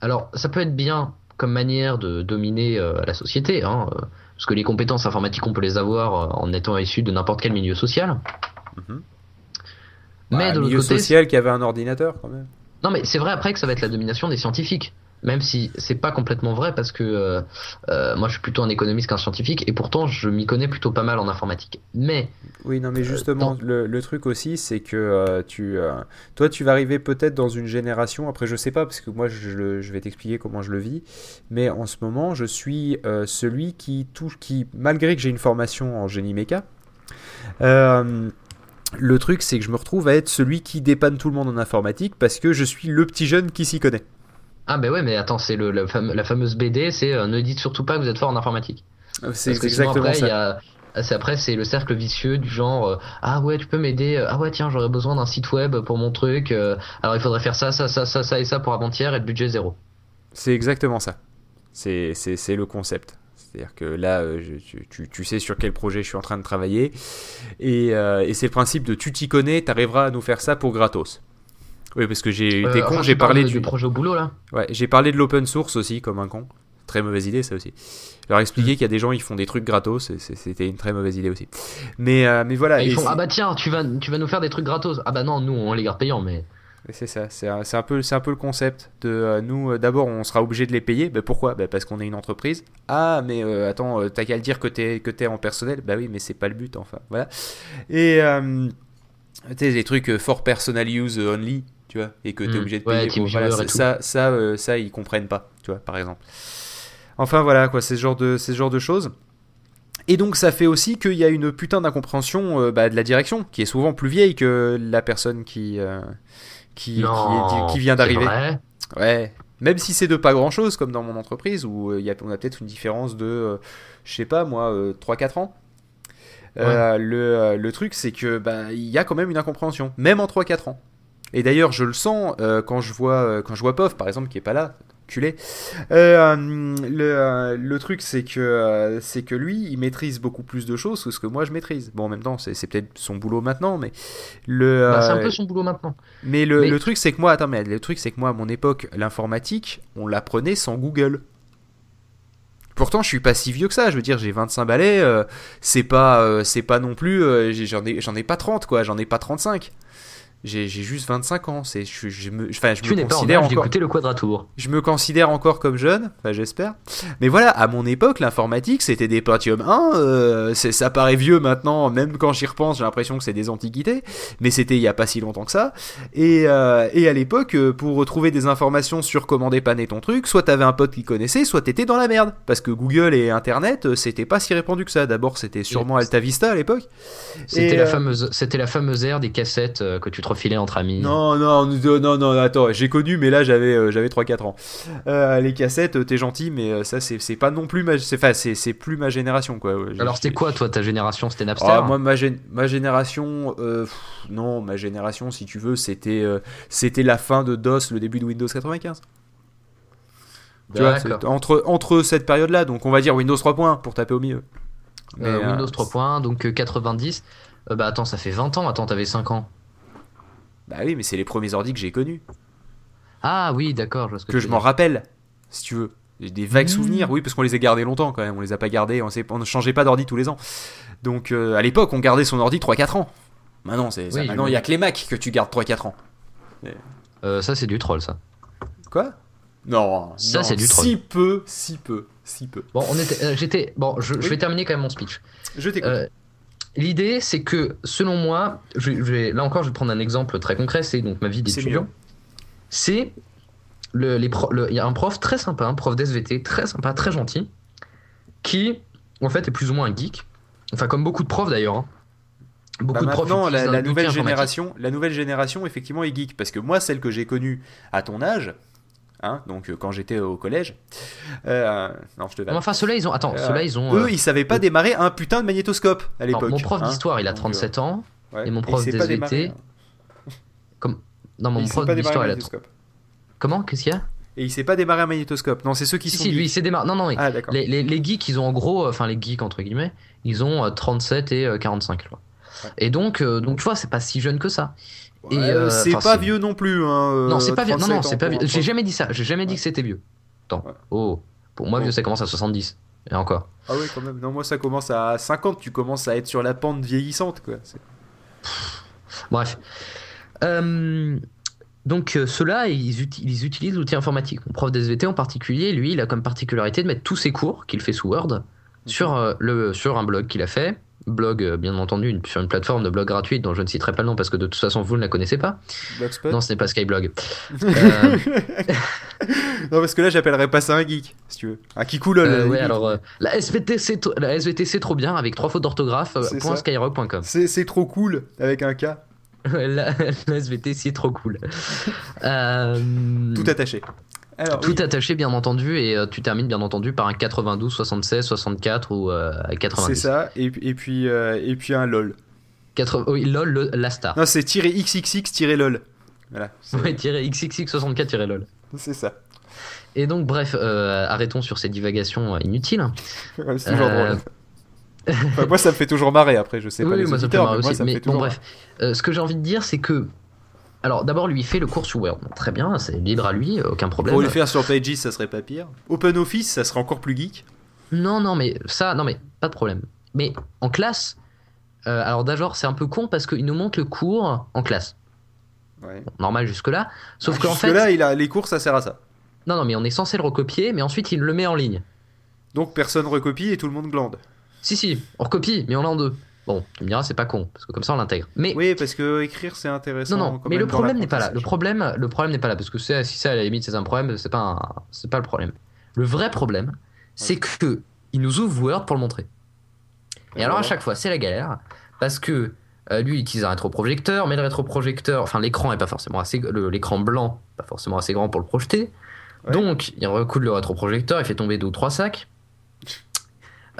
Alors, ça peut être bien comme manière de dominer euh, la société, hein, euh, parce que les compétences informatiques, on peut les avoir euh, en étant issu de n'importe quel milieu social. Mhm. Mais Bah, de l'autre milieu côté, social qui avait un ordinateur, quand même. non, mais c'est vrai après que ça va être la domination des scientifiques. Même si c'est pas complètement vrai parce que euh, euh, moi je suis plutôt un économiste qu'un scientifique et pourtant je m'y connais plutôt pas mal en informatique. Mais Oui, non, mais justement, dans- le, le truc aussi, c'est que euh, tu, euh, toi, tu vas arriver peut-être dans une génération, après, je sais pas, parce que moi, je, vais t'expliquer comment je le vis, mais en ce moment, je suis euh, celui qui touche, qui, malgré que j'ai une formation en génie méca, euh, le truc, c'est que je me retrouve à être celui qui dépanne tout le monde en informatique parce que je suis le petit jeune qui s'y connaît. Ah bah ouais, mais attends, c'est le, la, fame- la fameuse BD, c'est euh, ne dites surtout pas que vous êtes fort en informatique. C'est que sinon, exactement après, ça. y a- c'est après c'est le cercle vicieux du genre euh, ah ouais tu peux m'aider euh, ah ouais tiens j'aurais besoin d'un site web pour mon truc euh, alors il faudrait faire ça ça ça ça ça et ça pour avant-hier et le budget zéro C'est exactement ça. C'est c'est- c'est le concept. C'est-à-dire que là, je- tu, tu- tu sais sur quel projet je suis en train de travailler. Et, et c'est le principe de tu t'y connais, t'arriveras à nous faire ça pour gratos. Oui, parce que j'ai été Euh, con, j'ai parlé de- du, projet au boulot là ouais, j'ai parlé de l'open source aussi comme un con. Très mauvaise idée ça aussi. Leur Mm. expliquer qu'il y a des gens ils font des trucs gratos, c'était une très mauvaise idée aussi. Mais euh, mais voilà. Et ils font ah bah tiens tu vas tu vas nous faire des trucs gratos ah bah non nous on les garde payants mais C'est ça, c'est un, un peu, un peu le concept de euh, nous. euh, D'abord, on sera obligé de les payer. Ben, pourquoi? Ben, Parce qu'on est une entreprise. Ah, mais euh, attends, t'as qu'à le dire que t'es que en personnel. Bah oui, mais c'est pas le but, enfin. Voilà. Et tu sais, des trucs for personal use only, tu vois, et que t'es Mm. obligé de payer. pour- voilà, ça, ça, euh, ça, ils comprennent pas, tu vois, par exemple. Enfin voilà, quoi, c'est ce genre de, ce genre de choses. Et donc ça fait aussi qu'il y a une putain d'incompréhension euh, bah, de la direction, qui est souvent plus vieille que la personne qui, euh, qui, qui, non est- qui vient d'arriver. Ouais. Même si c'est de pas grand chose, comme dans mon entreprise, où euh, il y a, on a peut-être une différence de, je sais pas moi, euh, 3-4 ans. Le, le truc, c'est que bah, il y a quand même une incompréhension, même en 3-4 ans. Et d'ailleurs, je le sens euh, quand je vois euh, quand je vois Pof, par exemple, qui est pas là, culé. Euh, le, euh, le truc, c'est que c'est que lui, il maîtrise beaucoup plus de choses que ce que moi je maîtrise. Bon, en même temps, c'est peut-être son boulot maintenant, mais le. Bah, c'est un peu son boulot maintenant mais le, Mais- le truc, c'est que moi, attends, mais le truc, c'est que moi, à mon époque, l'informatique, on l'apprenait sans Google. Pourtant, je suis pas si vieux que ça. Je veux dire, j'ai 25 balais. euh, c'est pas, euh, c'est pas non plus. euh, j'en ai, j'en ai pas 30, quoi. J'en ai pas 35. J'ai j'ai juste 25 ans. C'est, je, je me, enfin, je tu me considère encore. le quadratour Je me considère encore comme jeune, enfin j'espère. Mais voilà, à mon époque, l'informatique, c'était des Pentium 1. euh, ça paraît vieux maintenant, même quand j'y repense, j'ai l'impression que c'est des antiquités. Mais c'était il y a pas si longtemps que ça. Et, euh, et à l'époque, euh, pour retrouver des informations sur comment dépanner ton truc, soit t'avais un pote qui connaissait, soit t'étais dans la merde. Parce que Google et Internet, euh, c'était pas si répandu que ça. D'abord, c'était sûrement Alta Vista à l'époque. c'était la euh, fameuse c'était la fameuse ère des cassettes que tu te refilais entre amis Non, non, non, non, non, attends, j'ai connu, mais là j'avais euh, j'avais 3-4 ans. Euh, les cassettes, euh, t'es gentil, mais euh, ça c'est c'est pas non plus ma, c'est enfin, c'est c'est plus ma génération quoi. Alors c'était quoi toi ta génération? C'était Napster? Ah, moi ma, ma génération, euh, pff, non, ma génération si tu veux, c'était euh, c'était la fin de DOS, le début de Windows 95. Tu vois, entre entre cette période-là, donc on va dire Windows 3.1 pour taper au milieu. Mais, Euh, euh, Windows 3.1, donc euh, 90. Euh, bah attends, ça fait 20 ans. Attends, t'avais 5 ans. Bah oui, mais c'est les premiers ordi que j'ai connus. Ah oui, d'accord, que, je m'en rappelle, si tu veux. J'ai des vagues Mmh. souvenirs, oui, parce qu'on les a gardés longtemps quand même, on les a pas gardés, on, ne changeait pas d'ordi tous les ans. Donc euh, à l'époque, on gardait son ordi 3-4 ans. Maintenant, c'est. Oui, Maintenant, il y a que les Mac que tu gardes 3-4 ans. Euh, ça, c'est du troll, ça. Quoi? Non, Ça, c'est du troll. Si peu, si peu, si peu. Bon, on était, euh, j'étais, bon, je, je vais terminer quand même mon speech. Je t'écoute. L'idée, c'est que, selon moi, je, je vais, là encore, je vais prendre un exemple très concret, c'est donc ma vie d'étudiant. C'est le, les pro- le- il y a un prof très sympa, un prof d'SVT très sympa, très gentil, qui, en fait, est plus ou moins un geek. Enfin, comme beaucoup de profs d'ailleurs. hein. Beaucoup Bah, de profs maintenant, la, la nouvelle génération, la nouvelle génération, effectivement, est geek. Parce que moi, celle que j'ai connue à ton âge, hein, donc euh, quand j'étais au collège, euh, non, je te vanne. Enfin, ceux-là, ils ont. Attends, Euh, ceux-là, ils ont. Eux, ils savaient pas démarrer un putain de magnétoscope à l'époque. mon prof hein. d'histoire, il a Donc, 37 ans. euh, ouais. et mon prof démarrer, hein. Non, mon prof d'histoire, il a. Comment Qu'est-ce qu'il y a? Et il sait pas démarrer un magnétoscope. Non, c'est ceux qui Si, sont si, lui, il geeks. sait démarrer. Non, non, Ah, les, les, les geeks, ils ont en gros. Enfin, les geeks, entre guillemets, ils ont euh, 37 et euh, 45, je crois. Ouais. Et donc, euh, donc, tu vois, c'est pas si jeune que ça. Ouais, euh, c'est pas vieux non plus. Hein, euh, non, c'est pas vieux. Non, non, 37 c'est pas vieux. J'ai jamais dit ça. J'ai jamais dit que c'était vieux. Attends. Oh. Pour moi, vieux, ça commence à 70. Et encore. Ah oui, quand même. Non, moi, ça commence à 50. Tu commences à être sur la pente vieillissante, quoi. Bref. Euh, donc euh, ceux-là, ils, uti- ils utilisent l'outil informatique. Mon prof d'SVT en particulier, lui, il a comme particularité de mettre tous ses cours qu'il fait sous Word sur, euh, le, sur un blog qu'il a fait. Blog, euh, bien entendu, une- sur une plateforme de blog gratuite dont je ne citerai pas le nom parce que de toute façon, vous ne la connaissez pas. Blogspot. Non, ce n'est pas Skyblog. Euh, non, parce que là, j'appellerais pas ça un geek, si tu veux. Un kikoulol. euh, ouais, alors, euh, la, SVT, c'est tr- la trop bien avec trois fautes d'orthographe. skyrock.com. C'est trop cool, avec un K. la, la SVT, c'est trop cool. Tout attaché. Alors, Tout oui, attaché, bien entendu, et euh, tu termines, bien entendu, par un 92, 76, 64 ou euh, 90. c'est ça. Et, et puis, euh, et puis un lol. 80 oui, lol, le- la star. Non, c'est tiré xxx tiré lol. Voilà. Ouais, tiré XXX64-lol. c'est ça. Et donc, bref, euh, arrêtons sur ces divagations inutiles. C'est toujours drôle. Enfin, moi, ça me fait toujours marrer. Après, je sais Oui, pas oui, les moi ça me marrer mais moi, aussi. ça me Mais fait bon, bref, ce que j'ai envie de dire, c'est que. Alors, d'abord, lui, il fait le cours sur Word. Très bien, c'est libre à lui, aucun problème. Pour le faire sur Pages, ça serait pas pire. Open Office, ça serait encore plus geek. Non, non, mais ça, non, mais pas de problème. Mais en classe, euh, alors d'abord, c'est un peu con parce qu'il nous montre le cours en classe. Ouais. Normal jusque-là. Sauf qu'en Jusque fait. là, il a les cours, ça sert à ça. Non, non, mais on est censé le recopier, mais ensuite il le met en ligne. Donc personne recopie et tout le monde glande. Si, si, on recopie, mais on l'a en deux. Bon, tu me diras, c'est pas con, parce que comme ça on l'intègre. Mais. Oui, parce que écrire c'est intéressant. Non, non, quand mais même le problème n'est pas là. Le problème, le problème n'est pas là, parce que si ça, à la limite, c'est un problème, c'est pas, un- c'est pas le problème. Le vrai problème, c'est que il nous ouvre Word pour le montrer. Et alors à chaque fois, c'est la galère, parce que euh, lui, il utilise un rétroprojecteur, mais le rétroprojecteur, enfin l'écran est pas forcément assez, le- l'écran blanc, pas forcément assez grand pour le projeter. Ouais. Donc, il recoule le rétroprojecteur, il fait tomber deux ou trois sacs.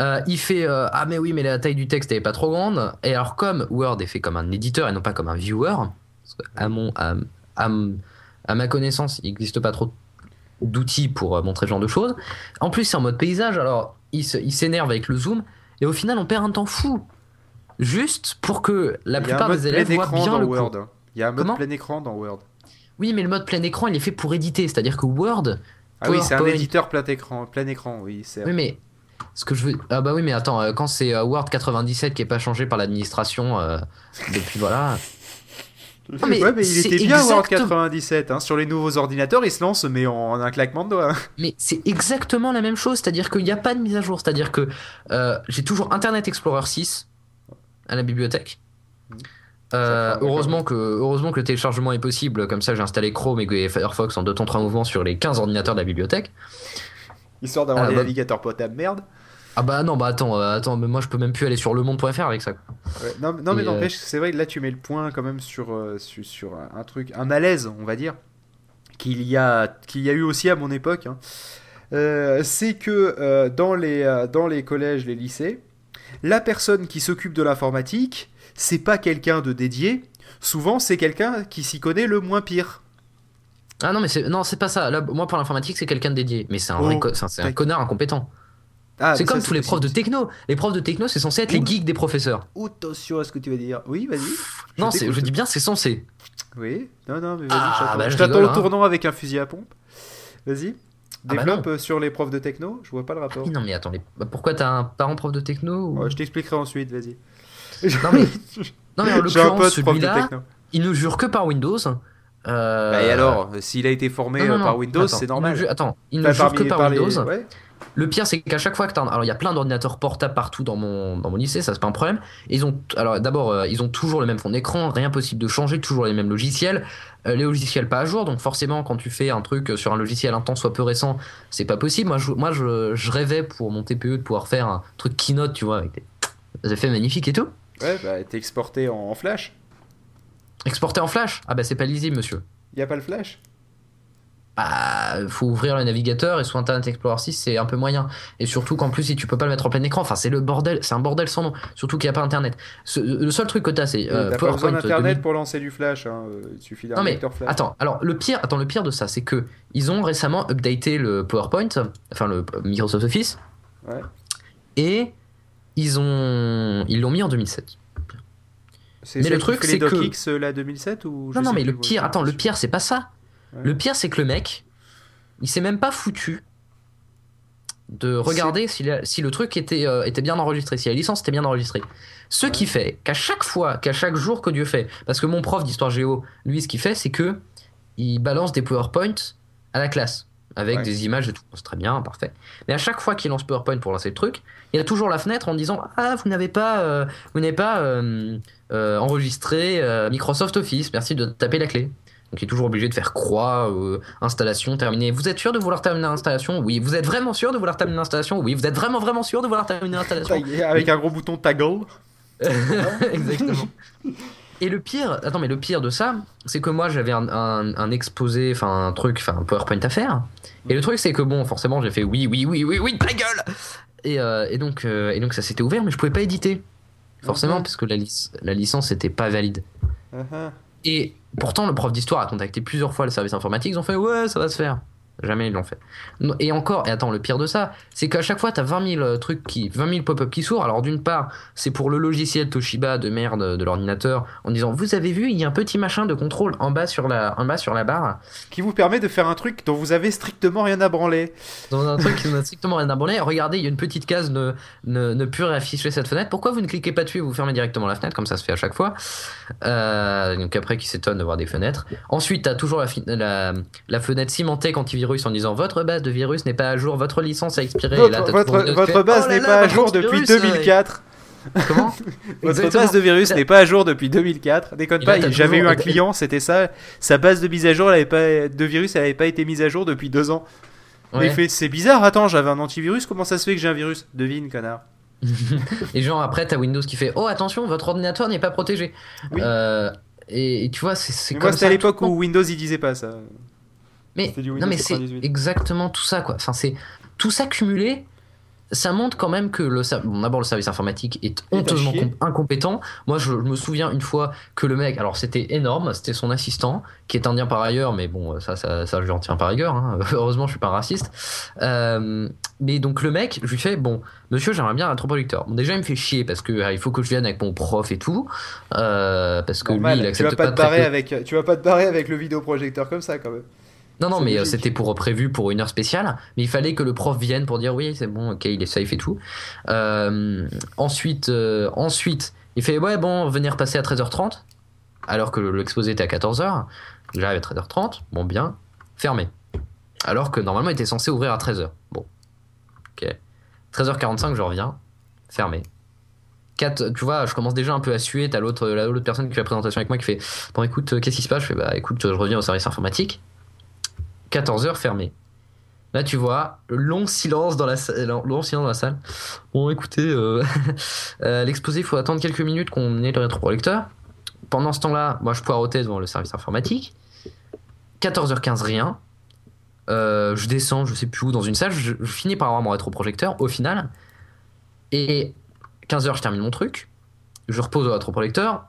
Euh, il fait euh, ah mais oui mais la taille du texte elle est pas trop grande et alors comme Word est fait comme un éditeur et non pas comme un viewer parce que à mon à, à à ma connaissance il n'existe pas trop d'outils pour euh, montrer ce genre de choses en plus c'est en mode paysage alors il s'énerve avec le zoom et au final on perd un temps fou juste pour que la plupart des élèves voient bien le Word. Il y a un mode Comment plein écran dans Word. oui mais le mode plein écran il est fait pour éditer c'est à dire que Word Ah oui, c'est un éditeur plein écran, plein écran, oui. Oui, mais ce que je veux. Ah bah oui, mais attends, euh, quand c'est euh, Word 97 qui est pas changé par l'administration euh, depuis voilà. Non, mais ouais, mais il était bien Word exactement- 97. Hein. Sur les nouveaux ordinateurs, il se lance, mais en un claquement de doigts. Mais c'est exactement la même chose, c'est-à-dire qu'il n'y a pas de mise à jour. C'est-à-dire que j'ai toujours Internet Explorer 6 à la bibliothèque. Euh, fera- heureusement, que, heureusement que le téléchargement est possible, comme ça j'ai installé Chrome et Firefox en deux temps trois mouvements sur les 15 ordinateurs de la bibliothèque. Histoire d'avoir Ah, des bah- navigateurs potables, merde. Ah bah non, bah attends, euh, attends, mais moi je peux même plus aller sur lemonde.fr avec ça. Ouais, non, non, mais n'empêche, c'est vrai que là tu mets le point quand même sur, euh, sur, sur un, truc, un malaise, on va dire, qu'il y a, qu'il y a eu aussi à mon époque. hein. Euh, c'est que euh, dans, les, euh, dans les collèges, les lycées, la personne qui s'occupe de l'informatique, c'est pas quelqu'un de dédié. Souvent, c'est quelqu'un qui s'y connaît le moins pire. Ah non, mais c'est non, c'est pas ça. Là, moi pour l'informatique, c'est quelqu'un de dédié, mais c'est un, Oh, co- c'est un- connard incompétent. Ah, c'est comme ça, tous les profs de techno. Les profs de techno, c'est censé être les geeks des professeurs. Attention à ce que tu vas dire. Oui, vas-y. non, je dis bien, c'est censé. Oui, non, non, mais vas-y, Ah, je t'attends. bah, je t'attends au hein. tournant avec un fusil à pompe. Vas-y. Ah, bah Développe euh, sur les profs de techno, je vois pas le rapport. Non, mais attends, les- bah, pourquoi t'as un parent prof de techno ou- je t'expliquerai ensuite, vas-y. Non, mais, non, mais en l'occurrence, celui-là, il ne jure que par Windows. Euh, Bah, et alors, s'il a été formé non, non, euh, par Windows, c'est normal. attends, il ne parmi- que par, par les- Windows. ouais. Le pire, c'est qu'à chaque fois que un- alors il y a plein d'ordinateurs portables partout dans mon dans mon lycée, ça c'est pas un problème. Ils ont alors d'abord euh, ils ont toujours le même fond d'écran, rien possible de changer, toujours les mêmes logiciels, Euh, les logiciels pas à jour, donc forcément quand tu fais un truc sur un logiciel un temps soit peu récent, c'est pas possible. Moi je moi je, je rêvais pour mon TPE de pouvoir faire un truc keynote, tu vois, avec des, des effets magnifiques et tout. Ouais, bah, t'es exporté en, en flash. Exporté en flash, ah bah c'est pas lisible monsieur. Y a pas le flash? Bah, faut ouvrir le navigateur et sous Internet Explorer 6 c'est un peu moyen. Et surtout qu'en plus si tu peux pas le mettre en plein écran, enfin c'est le bordel, c'est un bordel sans nom. Surtout qu'il n'y a pas Internet. Ce- le seul truc que t'as c'est euh, T'as pas besoin d'internet 2000. pour lancer du flash, hein. euh, il suffit d'un Non mais flash. attends, alors le pire, attends le pire de ça c'est que ils ont récemment updaté le PowerPoint, enfin le Microsoft Office, Ouais. et ils ont ils l'ont mis en 2007. Mais le truc, c'est que- DocX euh, la 2007 ou je Non non mais le pire, attends le pire c'est pas ça. Ouais. Le pire c'est que le mec, il s'est même pas foutu de regarder si, la- si le truc était, euh, était bien enregistré, si la licence était bien enregistrée. Ce Ouais. qui fait qu'à chaque fois, qu'à chaque jour que Dieu fait, parce que mon prof d'histoire géo, lui, ce qu'il fait, c'est que il balance des PowerPoint à la classe avec Ouais. des images et tout. C'est très bien, parfait. Mais à chaque fois qu'il lance PowerPoint pour lancer le truc, il a toujours la fenêtre en disant ah vous n'avez pas euh, vous n'avez pas euh, euh, enregistré euh, Microsoft Office, merci de taper la clé. Donc il est toujours obligé de faire croix, euh, installation terminée. Vous êtes sûr de vouloir terminer l'installation? Oui. Vous êtes vraiment sûr de vouloir terminer l'installation? Oui. Vous êtes vraiment vraiment sûr de vouloir terminer l'installation? Avec un gros bouton toggle. Exactement. Et le pire, attends, mais le pire de ça, c'est que moi j'avais un, un- un exposé, enfin un truc, enfin un PowerPoint à faire. Et le truc, c'est que bon, forcément, j'ai fait oui, oui, oui, oui, oui, ta gueule et, euh, et, donc, euh, et donc ça s'était ouvert, mais je pouvais pas éditer. Forcément, Mhm. parce que la, lic- la licence n'était pas valide. Uh-huh. Et pourtant, le prof d'histoire a contacté plusieurs fois le service informatique. Ils ont fait ouais, ça va se faire. Jamais ils l'ont fait. Et encore, et attends, le pire de ça, c'est qu'à chaque fois, t'as 20 000 trucs qui, 20 000 pop-up qui s'ouvrent. Alors d'une part, c'est pour le logiciel Toshiba de merde de l'ordinateur, en disant vous avez vu, il y a un petit machin de contrôle en bas sur la, en bas sur la barre, Qui vous permet de faire un truc dont vous avez strictement rien à branler. dans un truc qui n'a strictement rien à branler. Regardez, il y a une petite case ne, ne, ne plus réafficher cette fenêtre. Pourquoi vous ne cliquez pas dessus et vous fermez directement la fenêtre comme ça se fait à chaque fois? Euh, Donc après, qui s'étonne de voir des fenêtres. Ensuite, t'as toujours la, la, la fenêtre cimentée antivirus en disant votre base de virus n'est pas à jour, votre licence a expiré. et là, Votre, votre, base Oh n'est pas à jour depuis antivirus, euh, 2004. Comment Votre Exactement. base de virus n'est pas à jour depuis 2004. Déconne Et là, pas, t'as j'avais eu un client, c'était ça. Sa base de mise à jour, elle avait pas, de virus, elle avait pas été mise à jour depuis deux ans. Ouais. Il fait, c'est bizarre, attends, j'avais un antivirus, comment ça se fait que j'ai un virus? Devine, connard. Et genre après, t'as Windows qui fait oh attention, votre ordinateur n'est pas protégé. Oui. Euh, et, et tu vois, c'est comme moi, c'était à l'époque où Windows il disait pas ça. Mais non mais c'est 98. exactement tout ça quoi. Enfin c'est tout ça cumulé, ça montre quand même que le bon, d'abord le service informatique est honteusement incompétent. Moi je me souviens une fois que le mec, alors c'était énorme, c'était son assistant qui est indien par ailleurs, mais bon ça ça, ça je lui en tiens par rigueur. hein. Heureusement je suis pas raciste. Euh, mais donc le mec, je lui fais bon monsieur j'aimerais bien un rétroprojecteur. Bon déjà il me fait chier parce que euh, il faut que je vienne avec mon prof et tout euh, parce que Normal, lui il tu accepte vas pas, pas te barrer avec, tu vas pas te barrer avec le vidéoprojecteur comme ça quand même. Non, non, mais euh, c'était pour prévu pour une heure spéciale. Mais il fallait que le prof vienne pour dire oui, c'est bon, ok, il est safe et tout. Euh, ensuite, euh, ensuite, il fait ouais, bon, venez repasser à 13h30. Alors que le- l'exposé était à 14h. J'arrive à 13h30. Bon, bien. Fermé. Alors que normalement, il était censé ouvrir à 13h. Bon. Ok. 13h45, je reviens. Fermé. 4, tu vois, je commence déjà un peu à suer. T'as l'autre, la- l'autre personne qui fait la présentation avec moi qui fait Bon, écoute, euh, qu'est-ce qui se passe? Je fais Bah, écoute, je reviens au service informatique. 14h fermé. Là, tu vois, long silence dans la, sa- long silence dans la salle. Bon, écoutez, euh, euh, l'exposé, il faut attendre quelques minutes qu'on ait le rétroprojecteur. Pendant ce temps-là, moi, je poireautais devant le service informatique. 14h15, rien. Euh, je descends, je sais plus où, dans une salle. Je, finis par avoir mon rétroprojecteur au final. Et 15h, je termine mon truc. Je repose au rétroprojecteur.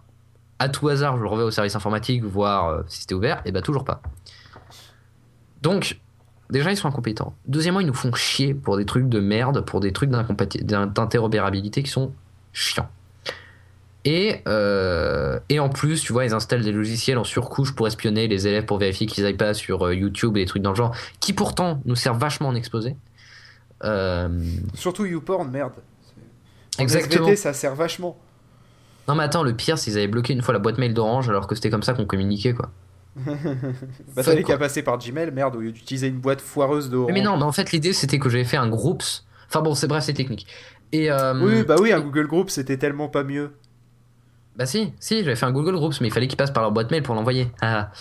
À tout hasard, je reviens au service informatique voir si c'était ouvert. Et bah, toujours pas. Donc, déjà, ils sont incompétents. Deuxièmement, ils nous font chier pour des trucs de merde, pour des trucs d'interopérabilité qui sont chiants. Et, euh, et en plus, tu vois, ils installent des logiciels en surcouche pour espionner les élèves pour vérifier qu'ils aillent pas sur euh, YouTube et des trucs dans le genre, qui pourtant nous servent vachement en exposé. Euh, Surtout YouPorn, merde. En Exactement. SVT, ça sert vachement. non mais attends, le pire, c'est qu'ils avaient bloqué une fois la boîte mail d'Orange alors que c'était comme ça qu'on communiquait quoi. Bah, t'avais qu'à passer par Gmail, merde, au lieu d'utiliser une boîte foireuse de. Mais non, mais en fait l'idée c'était que j'avais fait un groups. Enfin bon, c'est bref, c'est technique. Et euh, Oui, bah oui, un Google Group, c'était tellement pas mieux. Bah si, si, j'avais fait un Google Groups, mais il fallait qu'ils passent par leur boîte mail pour l'envoyer. Ah.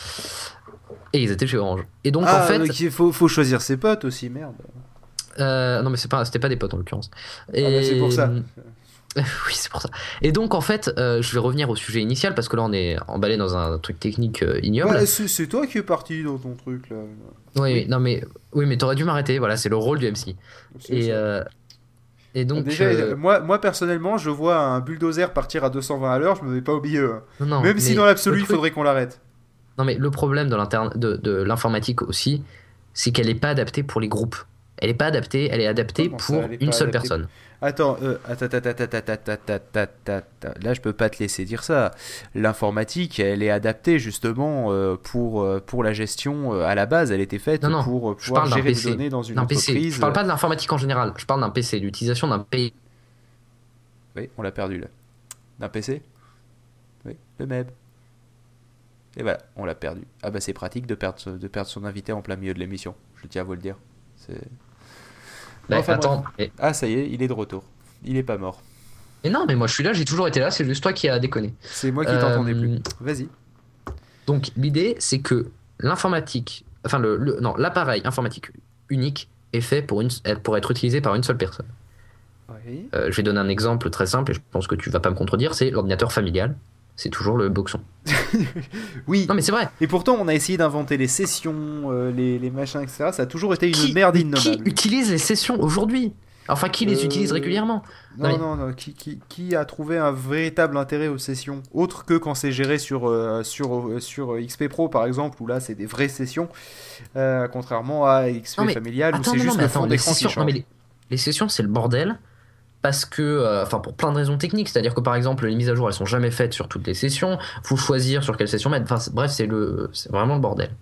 Et ils étaient chez Orange. Et donc ah, en fait, il faut, faut choisir ses potes aussi, merde. euh, non mais c'est pas, c'était pas des potes en l'occurrence. Et Ah bah, c'est pour ça. oui, c'est pour ça. Et donc en fait, euh, je vais revenir au sujet initial parce que là on est emballé dans un truc technique euh, ignoble. Ouais, c'est toi qui es parti dans ton truc là. oui, oui, non mais oui, mais t'aurais dû m'arrêter. Voilà, c'est le rôle du MC. Et euh, et donc Déjà, moi, moi personnellement, je vois un bulldozer partir à 220 à l'heure, je me mets pas au milieu. hein. non, non, Même si dans l'absolu, il truc- faudrait qu'on l'arrête. Non mais le problème de l'interne- de, de l'informatique aussi, c'est qu'elle n'est pas adaptée pour les groupes. Elle n'est pas adaptée, elle est adaptée pour une seule personne. Attends, euh, là je peux pas te laisser dire ça. L'informatique, elle est adaptée justement euh, pour, euh, pour la gestion euh, à la base. Elle était faite pour pouvoir gérer des données dans une entreprise. PC. Je parle pas de l'informatique en général. Je parle d'un PC, l'utilisation d'un PC. Oui, on l'a perdu là. D'un PC. Oui, le MEB. Et voilà, on l'a perdu. Ah bah c'est pratique de perdre, de perdre son invité en plein milieu de l'émission. Je tiens à vous le dire. C'est bah, Enfin, attends, mais, Ah ça y est, il est de retour. Il est pas mort. mais non, mais moi je suis là, j'ai toujours été là, c'est juste toi qui as déconné. C'est moi qui Euh, t'entendais plus. Vas-y. Donc l'idée, c'est que l'informatique, enfin le, le- non, l'appareil informatique unique est fait pour, une, pour être utilisé par une seule personne. Oui. Euh, je vais donner un exemple très simple et je pense que tu vas pas me contredire, c'est l'ordinateur familial. C'est toujours le boxon. oui. Non mais c'est vrai. Et pourtant, on a essayé d'inventer les sessions, euh, les, les, machins, etc. Ça a toujours été une qui, merde innommable. Qui utilise les sessions aujourd'hui? Enfin, qui les Euh, utilise régulièrement? Non, non, non. Qui, qui, qui, a trouvé un véritable intérêt aux sessions Autre que quand c'est géré sur, euh, sur, sur XP Pro, par exemple, où là, c'est des vraies sessions. Contrairement à XP Non, mais familial, où c'est juste le fond d'écran qui sessions, non, change. mais les, les sessions, c'est le bordel. Parce que, euh, enfin, pour plein de raisons techniques, c'est-à-dire que par exemple, les mises à jour, elles sont jamais faites sur toutes les sessions. Faut choisir sur quelle session mettre. Enfin, bref, c'est le, c'est vraiment le bordel.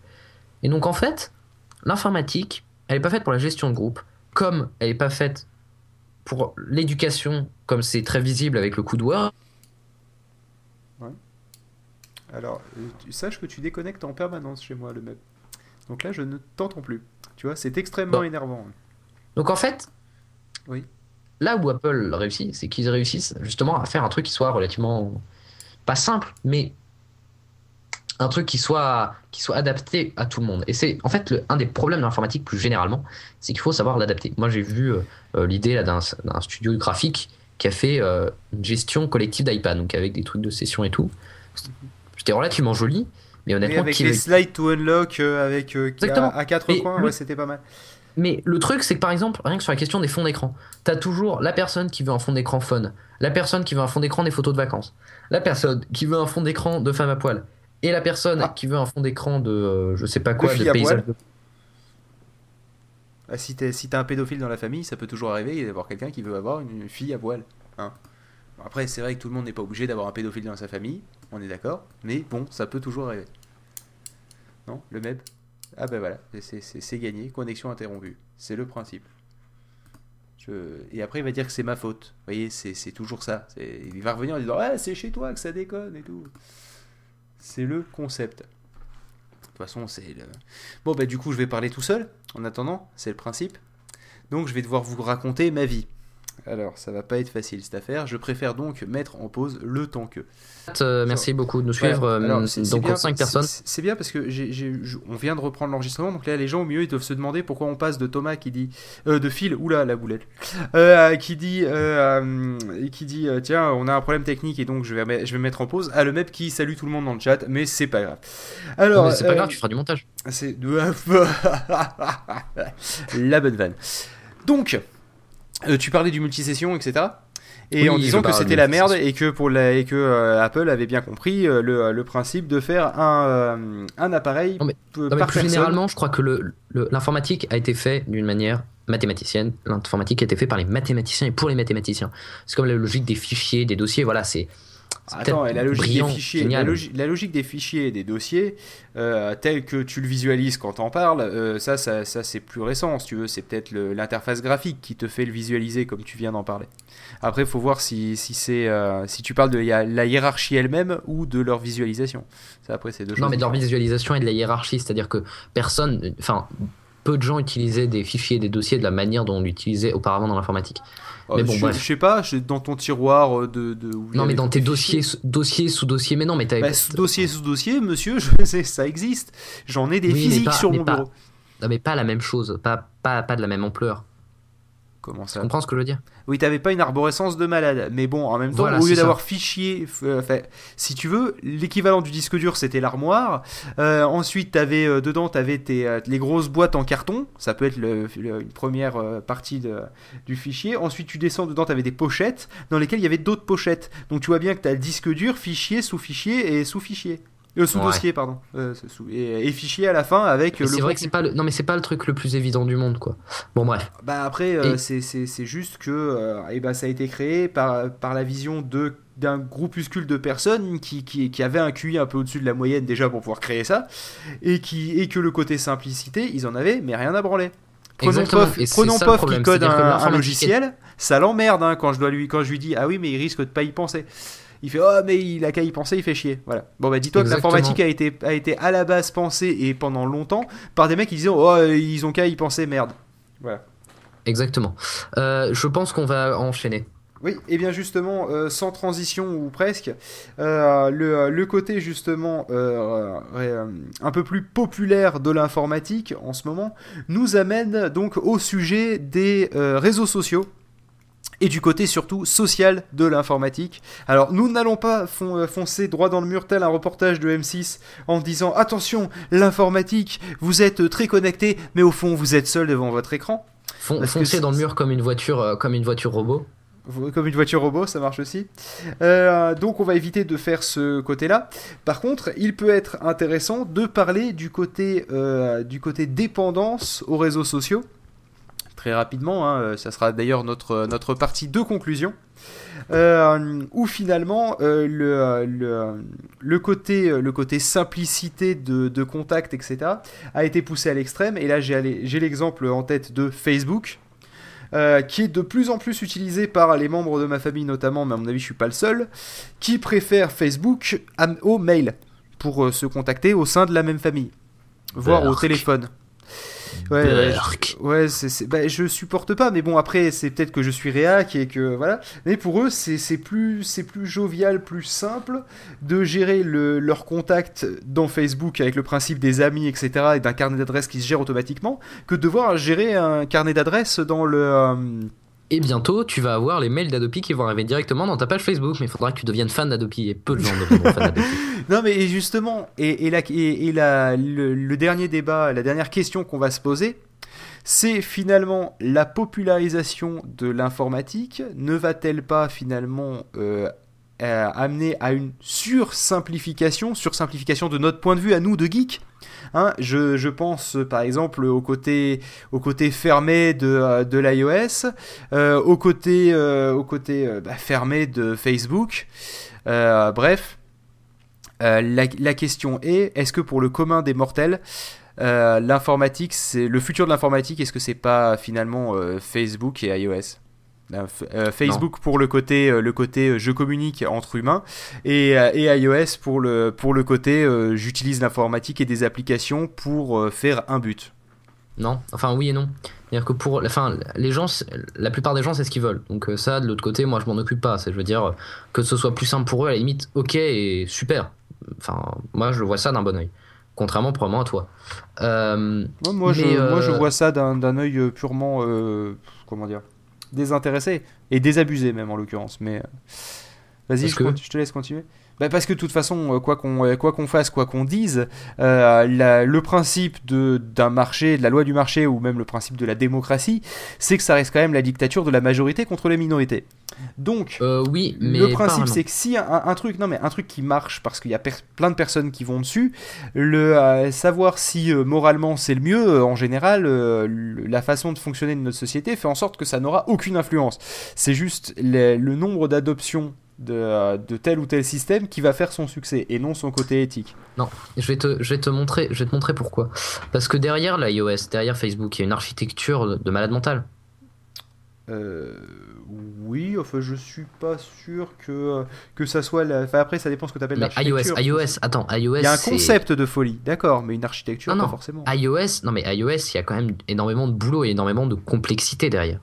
Et donc, en fait, l'informatique, elle est pas faite pour la gestion de groupe, comme elle est pas faite pour l'éducation, comme c'est très visible avec le coup de Word. Alors, euh, tu saches que tu déconnectes en permanence chez moi, le mec. Donc là, je ne t'entends plus. Tu vois, c'est extrêmement Bon. énervant. Donc, en fait, Oui. Là où Apple réussit, c'est qu'ils réussissent justement à faire un truc qui soit relativement pas simple, mais un truc qui soit qui soit adapté à tout le monde. Et c'est en fait le, un des problèmes de l'informatique plus généralement, c'est qu'il faut savoir l'adapter. Moi, j'ai vu euh, euh, l'idée d'un studio graphique qui a fait euh, une gestion collective d'iPad, donc avec des trucs de session et tout. C'était relativement joli, mais honnêtement, avec les le- slides to unlock, euh, avec Exactement. à quatre coins, ouais, c'était pas mal. Mais le truc, c'est que par exemple, rien que sur la question des fonds d'écran, t'as toujours la personne qui veut un fond d'écran fun, la personne qui veut un fond d'écran des photos de vacances, la personne qui veut un fond d'écran de femme à poil, et la personne Ah. qui veut un fond d'écran de euh, je sais pas quoi, de, paysage. poil. Ah, si t'as un pédophile dans la famille, ça peut toujours arriver d'avoir quelqu'un qui veut avoir une fille à poil. Hein. Bon, après, c'est vrai que tout le monde n'est pas obligé d'avoir un pédophile dans sa famille, on est d'accord, mais bon, ça peut toujours arriver. Non Le MEB? Ah ben voilà, c'est- gagné, connexion interrompue. C'est le principe. Et après, il va dire que c'est ma faute. Vous voyez, c'est toujours ça. Il va revenir en disant Ouais, c'est chez toi que ça déconne et tout. C'est le concept. De toute façon, c'est le. Bon, bah, du coup, je vais parler tout seul. En attendant, c'est le principe. Donc, je vais devoir vous raconter ma vie. Alors, ça va pas être facile cette affaire. Je préfère donc mettre en pause le temps que. Euh, merci beaucoup de nous suivre. Euh, Alors, c'est- c'est donc bien- 5 c'est- personnes. c'est- bien parce que j'ai- on vient de reprendre l'enregistrement, donc là les gens au milieu ils doivent se demander pourquoi on passe de Thomas qui dit euh, de Phil, oula la boulette, euh, qui dit euh, euh, qui dit euh, tiens on a un problème technique et donc je vais je vais mettre en pause à le mep qui salue tout le monde dans le chat, mais c'est pas grave. Alors Mais c'est pas euh, grave, tu feras du montage. c'est la bonne vanne. Donc, euh, tu parlais du multisession, etc. Et Oui, en disant que c'était la merde et que pour la, et que euh, Apple avait bien compris euh, le, le principe de faire un, euh, un appareil Non, mais- plus personne. généralement, je crois que le- le- l'informatique a été fait d'une manière mathématicienne. L'informatique a été fait par les mathématiciens et pour les mathématiciens. C'est comme la logique des fichiers, des dossiers. Voilà, c'est. Attends, et la logique brillant, des fichiers, la, logique des fichiers et des dossiers, euh, tels que tu le visualises quand t'en parles, euh, ça, ça, ça c'est plus récent, si tu veux. C'est peut-être l'interface graphique qui te fait le visualiser comme tu viens d'en parler. Après, faut voir si, si c'est euh, si tu parles de la hiérarchie elle-même ou de leur visualisation. Ça, après, c'est deux choses. Non, mais de leur visualisation et de la hiérarchie, c'est-à-dire que personne, enfin, peu de gens utilisaient des fichiers et des dossiers de la manière dont on l'utilisait auparavant dans l'informatique. Euh, mais bon, je, bref. je sais pas, dans ton tiroir euh, de. où Non, mais dans tes dossiers, dossiers sous dossiers, mais non, mais t'avais. Bah, sous dossier sous dossier, monsieur, je sais, ça existe. J'en ai des Oui, physiques pas- sur mon pas- bureau. Non, mais pas la même chose, pas, pas, pas de la même ampleur. Comment Tu ça? comprends ce que je veux dire? Oui, t'avais pas une arborescence de malade, mais bon, en même temps, Voilà, au lieu d'avoir fichier, euh, si tu veux, l'équivalent du disque dur, c'était l'armoire. Euh, ensuite, t'avais euh, dedans, t'avais tes les grosses boîtes en carton. Ça peut être le- le- une première partie de- du fichier. Ensuite, tu descends dedans, t'avais des pochettes dans lesquelles il y avait d'autres pochettes. Donc, tu vois bien que t'as le disque dur, fichier, sous-fichier et sous-fichier. Euh, sous-dossier, pardon. Euh, sous- et, et fichier à la fin avec euh, le C'est vrai que c'est pas le... Non, mais c'est pas le truc le plus évident du monde, quoi. Bon, bref. Bah après, euh, Et- c'est- juste que euh, eh ben, ça a été créé par, par la vision de d'un groupuscule de personnes qui, qui, qui avaient un QI un peu au-dessus de la moyenne déjà pour pouvoir créer ça, et, qui, et que le côté simplicité, ils en avaient, mais rien à branler. Prenons Pof, et prenons Pof qui code un, logiciel, ça l'emmerde hein, quand, je dois lui, quand je lui dis Ah oui, mais il risque de pas y penser. Il fait Oh, mais il a qu'à y penser, il fait chier. Voilà. Bon, bah dis-toi que l'informatique a été, a été à la base pensée et pendant longtemps par des mecs qui disaient Oh, ils ont qu'à y penser, merde. Voilà. Exactement. Euh, je pense qu'on va enchaîner. Oui, et bien justement, euh, sans transition ou presque, euh, le, le côté justement euh, un peu plus populaire de l'informatique en ce moment nous amène donc au sujet des réseaux sociaux et du côté surtout social de l'informatique. Alors nous n'allons pas euh, foncer droit dans le mur tel un reportage de M6 en disant attention, l'informatique, vous êtes très connecté, mais au fond vous êtes seul devant votre écran. foncer dans le mur comme une voiture, euh, comme une voiture robot comme une voiture robot, ça marche aussi. Euh, donc on va éviter de faire ce côté-là. Par contre, il peut être intéressant de parler du côté, du côté dépendance aux réseaux sociaux très rapidement. Hein, euh, ça sera d'ailleurs notre, notre partie de conclusion. Euh, où finalement euh, le, le, côté, le côté simplicité de, de, contact, etc., a été poussé à l'extrême. Et là, j'ai l'exemple en tête de Facebook, qui est de plus en plus utilisé par les membres de ma famille notamment, mais à mon avis, je suis pas le seul, qui préfèrent Facebook au mail pour se contacter au sein de la même famille, voire au téléphone. Ouais, ouais c'est, bah, je supporte pas, mais bon, après, c'est peut-être que je suis réac et que voilà. Mais pour eux, c'est, plus, c'est plus jovial, plus simple de gérer le, leur contact dans Facebook avec le principe des amis, etc., et d'un carnet d'adresses qui se gère automatiquement, que de devoir gérer un carnet d'adresses dans le. Euh, et bientôt, tu vas avoir les mails d'Adopi qui vont arriver directement dans ta page Facebook. Mais il faudra que tu deviennes fan d'Adopi. Et peu de gens fan d'Adopi. Non, mais justement, et, et, la, et, la, le, dernier débat, la dernière question qu'on va se poser, c'est finalement la popularisation de l'informatique ne va-t-elle pas finalement euh, amener à une sursimplification, sursimplification de notre point de vue à nous de geeks Hein, je, pense par exemple au côté, fermé de, euh, l'iOS, euh, au côté, euh, fermé de Facebook. bref, la, la, question est est-ce que pour le commun des mortels, l'informatique, c'est le futur de l'informatique, est-ce que c'est pas finalement Facebook et iOS? Euh, Facebook pour le côté, euh, le côté euh, je communique entre humains et, et iOS pour le, pour le côté j'utilise l'informatique et des applications pour faire un but. Non, enfin oui et non. C'est-à-dire que pour, enfin, les gens, la plupart des gens, c'est ce qu'ils veulent. Donc ça, de l'autre côté, moi, je m'en occupe pas. Je veux dire que ce soit plus simple pour eux, à la limite, ok et super. Enfin, moi, je vois ça d'un bon oeil. Contrairement probablement à toi. moi, je, moi, je vois ça d'un oeil purement, comment dire, désintéressé et désabusé même en l'occurrence. Mais euh, vas-y, je, je, te laisse continuer. Bah parce que de toute façon, euh, quoi qu'on euh, quoi qu'on fasse, quoi qu'on dise, euh, le principe d'un marché, de la loi du marché, ou même le principe de la démocratie, c'est que ça reste quand même la dictature de la majorité contre les minorités. Donc, oui, mais le principe, c'est que si un, truc, non mais un truc qui marche parce qu'il y a plein de personnes qui vont dessus, le savoir si moralement c'est le mieux, en général, la façon de fonctionner de notre société fait en sorte que ça n'aura aucune influence. C'est juste le nombre d'adoptions de, de, tel ou tel système qui va faire son succès et non son côté éthique. Non, je vais te, je vais te montrer, je vais te montrer pourquoi. Parce que derrière l'iOS, derrière Facebook, il y a une architecture de, malade mental. Euh, oui, enfin je suis pas sûr que que ça soit la... enfin, après ça dépend ce que tu appelles l'architecture. iOS, iOS, attends, iOS Il y a un concept de folie, d'accord, mais une architecture non, pas forcément. iOS, non mais iOS, il y a quand même énormément de boulot et énormément de complexité derrière.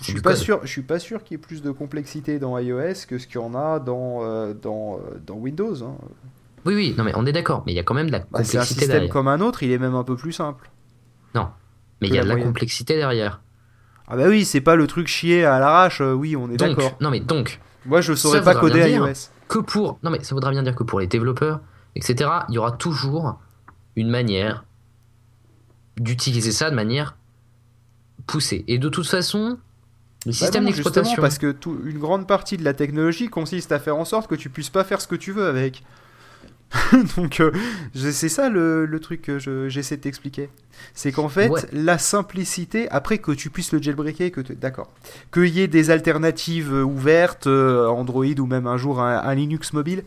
Je suis pas sûr, je suis pas sûr qu'il y ait plus de complexité dans iOS que ce qu'il y en a dans euh, dans, euh, dans, Windows. Hein. Oui, oui, non mais on est d'accord, mais il y a quand même de la complexité bah, C'est un système comme un autre, il est même un peu plus simple. Non, mais il y a de la complexité derrière. Ah bah oui, c'est pas le truc chier à l'arrache, euh, oui, on est d'accord. Non mais donc. Moi, je saurais pas coder iOS. Que pour, non mais ça voudra bien dire que pour les développeurs, etc., il y aura toujours une manière d'utiliser ça de manière poussée. Et de toute façon, le bah système d'exploitation. Parce que tout, une grande partie de la technologie consiste à faire en sorte que tu puisses pas faire ce que tu veux avec. Donc euh, c'est ça le, truc que j'essaie de t'expliquer. C'est qu'en fait, la simplicité, après que tu puisses le jailbreaker, que d'accord, qu'il y ait des alternatives ouvertes, euh, Android ou même un jour un Linux mobile,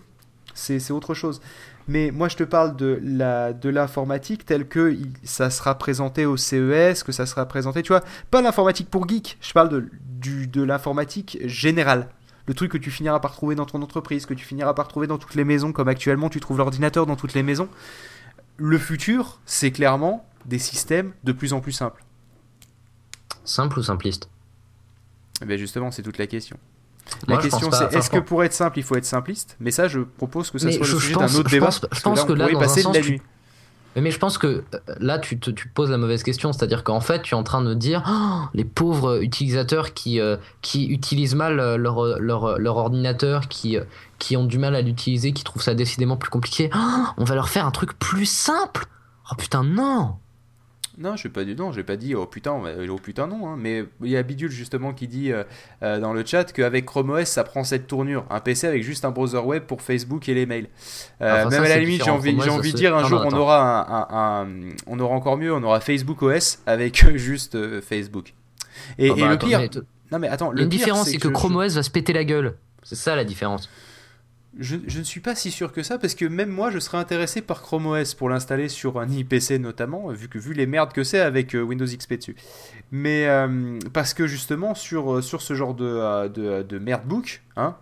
c'est autre chose. Mais moi, je te parle de la de l'informatique telle que ça sera présenté au CES, que ça sera présenté, tu vois, pas l'informatique pour geek. Je parle de du, de l'informatique générale. Le truc que tu finiras par trouver dans ton entreprise, que tu finiras par trouver dans toutes les maisons, comme actuellement tu trouves l'ordinateur dans toutes les maisons. Le futur, c'est clairement des systèmes de plus en plus simples. Simple ou simpliste? Eh ben Justement, c'est toute la question. La question c'est est-ce que pour être simple il faut être simpliste? Mais ça je propose que ça soit le sujet d'un autre débat. Je pense, que là dans un sens, Mais je pense que euh, là, tu te, tu poses la mauvaise question. C'est-à-dire qu'en fait, tu es en train de dire oh, les pauvres utilisateurs qui, euh, qui utilisent mal euh, leur, leur, leur ordinateur, qui, qui ont du mal à l'utiliser, qui trouvent ça décidément plus compliqué. Oh, on va leur faire un truc plus simple. Oh putain, non! Non, je pas dit non, j'ai pas dit oh putain, oh putain non, hein. mais il y a Bidule justement qui dit euh, euh, dans le chat qu'avec Chrome OS ça prend cette tournure, un PC avec juste un browser web pour Facebook et les mails. Euh, même à la limite, j'ai envie, j'ai envie de dire un jour on aura un, on aura encore mieux, on aura Facebook OS avec juste Facebook. Et, ah bah le pire, non mais attends, le une différence c'est que, Chrome OS va se péter la gueule, c'est ça la différence. Je, ne suis pas si sûr que ça parce que même moi je serais intéressé par Chrome OS pour l'installer sur un IPC notamment vu que vu les merdes que c'est avec euh, Windows XP dessus. Mais euh, parce que justement sur, euh, sur ce genre de, de, de merdebook, hein,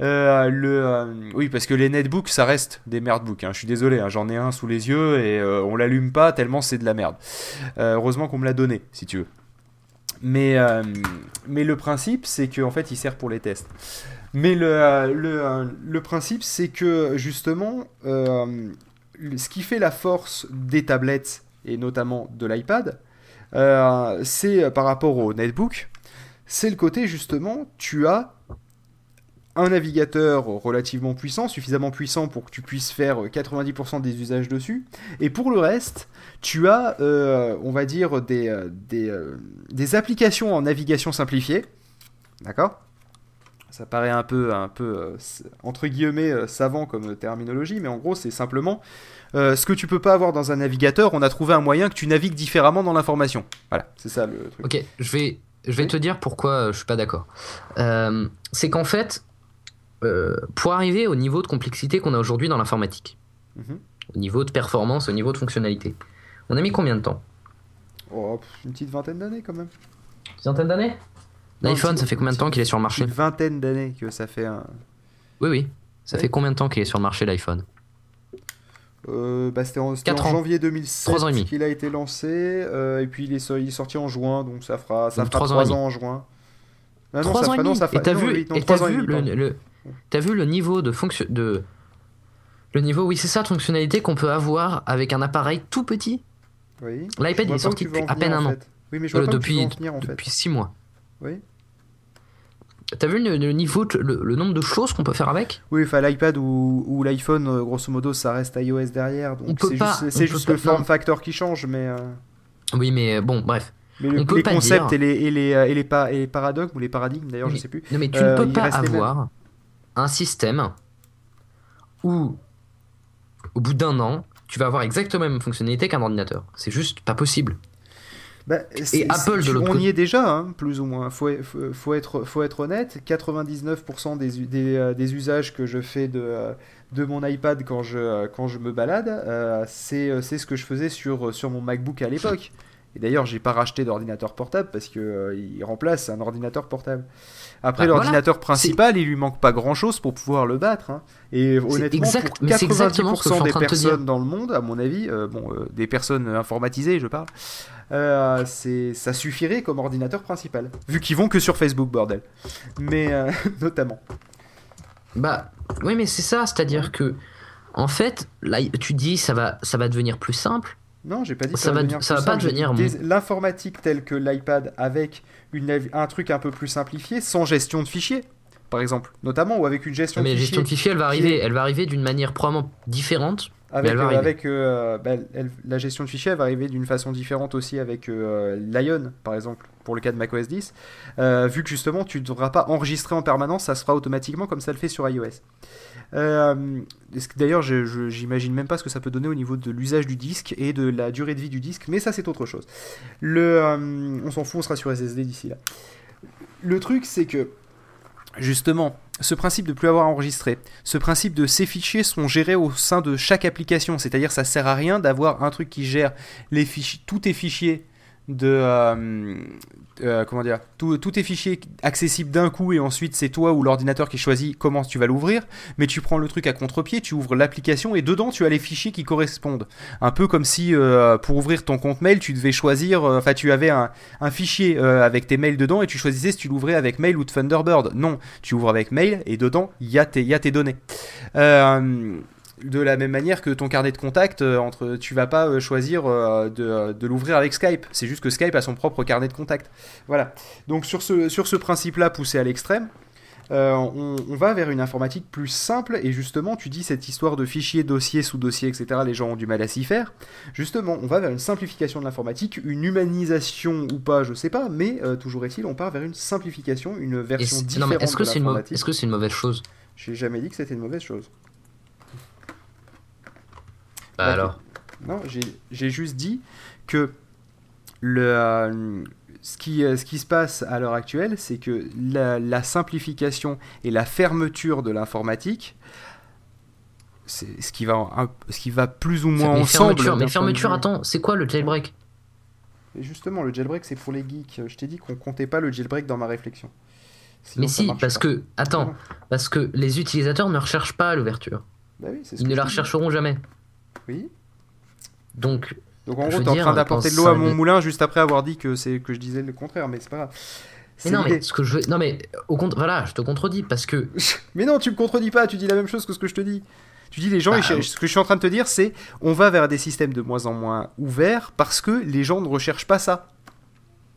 le, oui parce que les netbooks ça reste des merdebooks. Hein, je suis désolé, hein, j'en ai un sous les yeux et on l'allume pas tellement c'est de la merde. heureusement qu'on me l'a donné si tu veux. Mais, mais le principe c'est qu'en en fait il sert pour les tests. Mais le, euh, le, euh, le principe, c'est que justement, euh, ce qui fait la force des tablettes, et notamment de l'iPad, c'est par rapport au netbook, c'est le côté justement, tu as un navigateur relativement puissant, suffisamment puissant pour que tu puisses faire 90% des usages dessus. Et pour le reste, tu as, on va dire, des, des, des, applications en navigation simplifiée. D'accord? Ça paraît un peu, un peu euh, entre guillemets euh, savant comme terminologie, mais en gros c'est simplement euh, ce que tu peux pas avoir dans un navigateur. On a trouvé un moyen que tu navigues différemment dans l'information. Voilà, c'est ça le truc. Ok, je vais, je vais te dire pourquoi je suis pas d'accord. c'est qu'en fait, pour arriver au niveau de complexité qu'on a aujourd'hui dans l'informatique, mhm. au niveau de performance, au niveau de fonctionnalité, on a mis combien de temps? Oh, Une petite vingtaine d'années quand même. Une vingtaine d'années? L'iPhone, ça fait combien de temps qu'il est sur le marché Une vingtaine d'années que ça fait un. Oui, oui. Ça fait combien de temps qu'il est sur le marché l'iPhone euh, bah, C'était en, janvier 2007 qu'il a été lancé, euh, et puis il est, il est, sorti en juin, donc ça fera, ça fera 3 ans, en juin. Ah non, 3 ans et demi. et t'as vu, et vu, le, le, as vu le niveau de fonction de le niveau, oui, c'est ça, de fonctionnalité qu'on peut avoir avec un appareil tout petit? Oui. L'iPad est sorti depuis à peine un an. Oui, mais je vois euh, depuis, en venir, en depuis 6 mois. Oui. T'as vu le, niveau, le, nombre de choses qu'on peut faire avec? Oui, enfin l'iPad ou, l'iPhone, euh, grosso modo, ça reste iOS derrière. Donc c'est juste, le form factor qui change, mais. Euh, oui, mais euh, bon, bref. Mais les concepts et, les, et, les, et, les, et paradoxes ou les paradigmes, d'ailleurs, je sais plus. Non, mais tu ne peux pas avoir un système où, au bout d'un an, tu vas avoir exactement la même fonctionnalité qu'un ordinateur. C'est juste pas possible. Bah, et Apple de l'autre On y est déjà, hein, plus ou moins. Faut, faut, être, faut être honnête. 99% des, des, euh, des, usages que je fais de, euh, de mon iPad quand je, euh, quand je me balade, c'est ce que je faisais sur, sur mon MacBook à l'époque. Et d'ailleurs, j'ai pas racheté d'ordinateur portable parce que il remplace un ordinateur portable. Après, bah, l'ordinateur principal, il lui manque pas grand chose pour pouvoir le battre. Hein. Et honnêtement, pour 90% des personnes dans le monde, à mon avis, bon, des personnes informatisées, je parle, euh, ça suffirait comme ordinateur principal. Vu qu'ils vont que sur Facebook, bordel. Mais euh, notamment. Bah, oui, mais c'est ça, c'est-à-dire que, en fait, là, tu dis ça va, ça va devenir plus simple. Non, j'ai pas dit ça, ça va, ça va pas devenir. L'informatique telle que l'iPad avec une, un truc un peu plus simplifié, sans gestion de fichiers, par exemple, notamment, ou avec une gestion mais de fichiers. Mais gestion de fichiers, elle va arriver, elle va arriver d'une manière probablement différente avec, euh, bah, la gestion de fichiers va arriver d'une façon différente aussi avec euh, Lion, par exemple, pour le cas de macOS 10. Euh, vu que justement, tu ne devras pas enregistrer en permanence, ça se fera automatiquement comme ça le fait sur iOS. D'ailleurs, j'imagine même pas ce que ça peut donner au niveau de l'usage du disque et de la durée de vie du disque, mais ça c'est autre chose. Le, on s'en fout, on sera sur SSD d'ici là. Le truc, c'est que justement, ce principe de plus avoir enregistré, ce principe de ces fichiers sont gérés au sein de chaque application, c'est-à-dire ça sert à rien d'avoir un truc qui gère les fichiers, tous tes fichiers de euh, euh, comment dire tous tes fichiers accessibles d'un coup et ensuite c'est toi ou l'ordinateur qui choisit comment tu vas l'ouvrir mais tu prends le truc à contre-pied tu ouvres l'application et dedans tu as les fichiers qui correspondent. Un peu comme si euh, pour ouvrir ton compte mail tu devais choisir enfin tu avais un, fichier avec tes mails dedans et tu choisissais si tu l'ouvrais avec mail ou Thunderbird. Non tu ouvres avec mail et dedans il y, y a tes données de la même manière que ton carnet de contact, euh, entre, tu vas pas euh, choisir euh, de, de l'ouvrir avec Skype. C'est juste que Skype a son propre carnet de contact. Voilà. Donc sur ce, sur ce principe-là poussé à l'extrême, euh, on, on va vers une informatique plus simple. Et justement, tu dis cette histoire de fichiers, dossiers, sous-dossiers, etc. Les gens ont du mal à s'y faire. Justement, on va vers une simplification de l'informatique, une humanisation ou pas, je sais pas. Mais euh, toujours est-il, on part vers une simplification, une version différente non, mais est-ce que de l'informatique. est-ce que c'est une mauvaise chose? J'ai jamais dit que c'était une mauvaise chose. Bah alors. Non, j'ai juste dit que le, euh, ce, qui, euh, ce qui se passe à l'heure actuelle, c'est que la, la simplification et la fermeture de l'informatique, c'est ce qui va, ce qui va plus ou moins mais ensemble. fermeture, mais fermeture, attends, c'est quoi le jailbreak? Et justement, le jailbreak, c'est pour les geeks. Je t'ai dit qu'on comptait pas le jailbreak dans ma réflexion. Sinon, Mais si, parce pas. que, attends, parce que les utilisateurs ne recherchent pas l'ouverture. Bah oui, Ils que ne la rechercheront jamais. Oui. Donc, Donc en gros, t'es en train d'apporter de l'eau à mon moulin juste après avoir dit que c'est que je disais le contraire, mais c'est pas grave. mais non, mais ce que je non mais au compte, voilà, je te contredis parce que Mais non, tu me contredis pas, tu dis la même chose que ce que je te dis. Tu dis les gens, Bah, ils euh, ce que je suis en train de te dire, c'est on va vers des systèmes de moins en moins ouverts parce que les gens ne recherchent pas ça.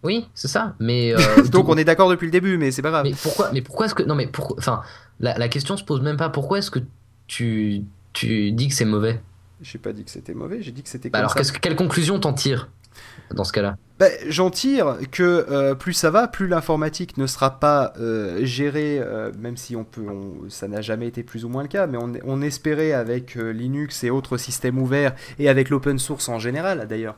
oui, c'est ça. Mais euh, Donc on est d'accord depuis le début, mais c'est pas grave. Mais pourquoi, mais pourquoi est-ce que non mais pourquoi, enfin, la, la question se pose même pas. Pourquoi est-ce que tu tu dis que c'est mauvais? J'ai pas dit que c'était mauvais, j'ai dit que c'était Bah alors, que- quelle conclusion t'en tires? Dans ce cas-là. Bah, J'en tire que euh, plus ça va, plus l'informatique ne sera pas euh, gérée, euh, même si on peut, ça n'a jamais été plus ou moins le cas, mais on, espérait avec Linux et autres systèmes ouverts, et avec l'open source en général d'ailleurs,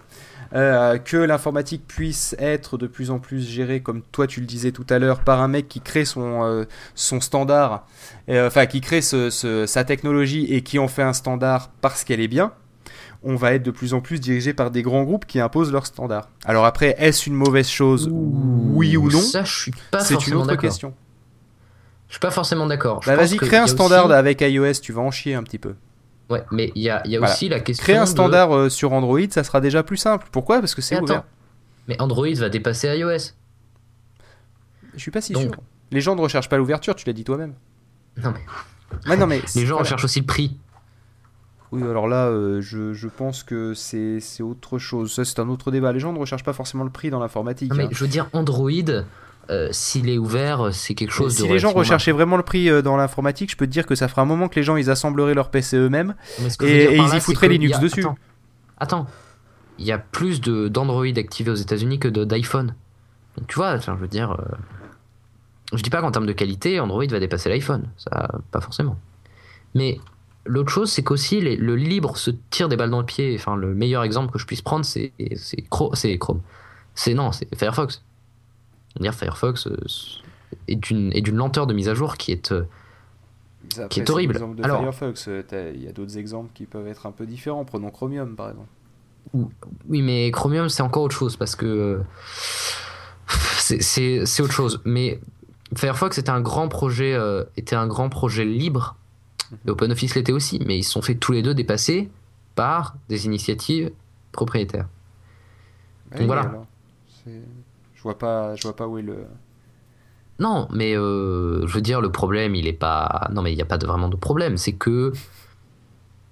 que l'informatique puisse être de plus en plus gérée, comme toi tu le disais tout à l'heure, par un mec qui crée son, standard, enfin qui crée sa technologie et qui en fait un standard parce qu'elle est bien on va être de plus en plus dirigé par des grands groupes qui imposent leurs standards. Alors après, est-ce une mauvaise chose Oui ou non Ça, je suis pas C'est une autre question. Je suis pas forcément d'accord. Bah vas-y, crée un standard aussi- avec iOS, tu vas en chier un petit peu. Ouais, mais il y a, il y a Voilà. aussi la question. Crée un standard euh, sur Android, ça sera déjà plus simple. Pourquoi? Parce que c'est ouvert. Mais Android va dépasser iOS. Je suis pas si Donc- sûr. Les gens ne recherchent pas l'ouverture, tu l'as dit toi-même. Non mais Ouais, non, mais les gens voilà. recherchent aussi le prix. Oui, alors là, euh, je, je pense que c'est autre chose. Ça, c'est un autre débat. Les gens ne recherchent pas forcément le prix dans l'informatique. Mais hein. je veux dire Android, euh, s'il est ouvert, c'est quelque chose si de. les gens recherchaient vraiment le prix euh, dans l'informatique, je peux te dire que ça fera un moment que les gens ils assembleraient leur PC eux-mêmes. Et- ils y foutraient Linux a- dessus. Attends, il y a plus d'Android activés aux États-Unis que d'iPhone. Donc tu vois, je veux dire, euh, je dis pas qu'en termes de qualité, Android va dépasser l'iPhone, ça, pas forcément. Mais l'autre chose, c'est qu'aussi les- le libre se tire des balles dans le pied. Enfin, le meilleur exemple que je puisse prendre, c'est Chrome, c'est non, c'est Firefox. Dire Firefox euh, est d'une est d'une lenteur de mise à jour qui est euh, Après, Qui est horrible. de Alors- Firefox, euh, il y a d'autres exemples qui peuvent être un peu différents. Prenons Chromium par exemple. Oui, mais Chromium, c'est encore autre chose parce que c'est- autre chose. Mais Firefox était un grand projet, euh, était un grand projet libre. Et OpenOffice l'était aussi, mais ils se sont fait tous les deux dépasser par des initiatives propriétaires. Ouais, voilà. alors, c'est- Je vois pas, je vois pas où est le. Non, mais euh, je veux dire, le problème, il est pas. Non, mais il n'y a pas de, vraiment de problème. C'est que.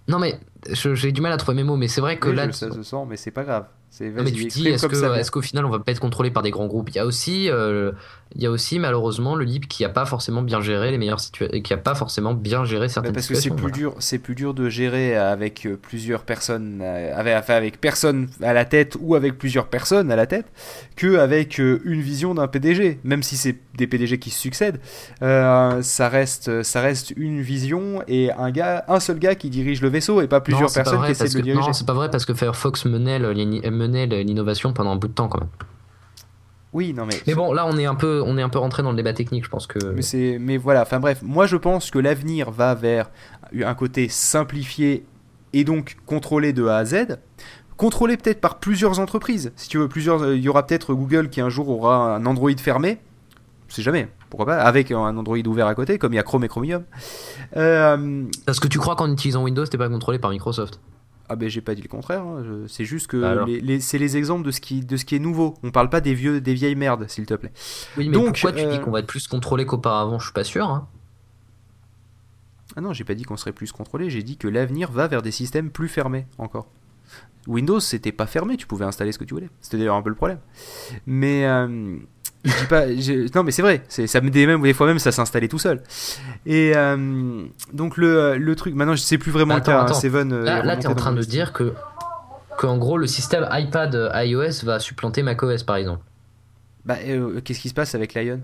Non, mais j'ai du mal à trouver mes mots, mais c'est vrai que Oui, là. ça se sent, mais c'est pas grave. C'est Non, mais tu dis, est-ce qu'au final, on va pas être contrôlé par des grands groupes? Il y a aussi, euh, il y a aussi malheureusement le libre qui a pas forcément bien géré les meilleures situations, qui a pas forcément bien géré Bah, certaines parce que c'est situations. plus voilà. dur, c'est plus dur de gérer avec euh, plusieurs personnes, euh, avec, enfin, avec personne à la tête ou avec plusieurs personnes à la tête, que avec euh, une vision d'un PDG. Même si c'est des PDG qui se succèdent, euh, ça reste, ça reste une vision et un gars, un seul gars qui dirige le vaisseau et pas plusieurs Non, c'est pas personnes vrai qui essaient de le diriger. Non, c'est pas vrai parce que Firefox menait l'innovation pendant un bout de temps quand même. Oui, non mais. Mais bon, là, on est un peu, on est un peu rentré dans le débat technique. Je pense que. Mais, c'est, mais voilà, enfin bref, moi je pense que l'avenir va vers un côté simplifié et donc contrôlé de A à Z, contrôlé peut-être par plusieurs entreprises. Si tu veux, plusieurs, euh, il y aura peut-être Google qui un jour aura un Android fermé, je sais jamais, pourquoi pas, avec un Android ouvert à côté, comme il y a Chrome et Chromium. Euh, Parce que tu crois qu'en utilisant Windows, t'es pas contrôlé par Microsoft ah ben j'ai pas dit le contraire, hein, c'est juste que Alors les, les- c'est les exemples de ce, qui, de ce qui est nouveau. On parle pas des vieux, des vieilles merdes, s'il te plaît. Oui, mais Donc, pourquoi tu euh, dis qu'on va être plus contrôlé qu'auparavant? Je suis pas sûr. hein. Ah non, j'ai pas dit qu'on serait plus contrôlé, j'ai dit que l'avenir va vers des systèmes plus fermés encore. Windows, c'était pas fermé, tu pouvais installer ce que tu voulais. C'était d'ailleurs un peu le problème. Mais euh, je dis pas, je- non, mais c'est vrai. Ça me des même des fois même ça s'installait tout seul. Et euh, donc le, le truc, maintenant je sais plus vraiment Attends, le cas. hein, attends. Seven, euh, Là, là tu es en train de dire que qu'en gros le système iPad euh, iOS va supplanter macOS par exemple. Bah, euh, qu'est-ce qui se passe avec Lion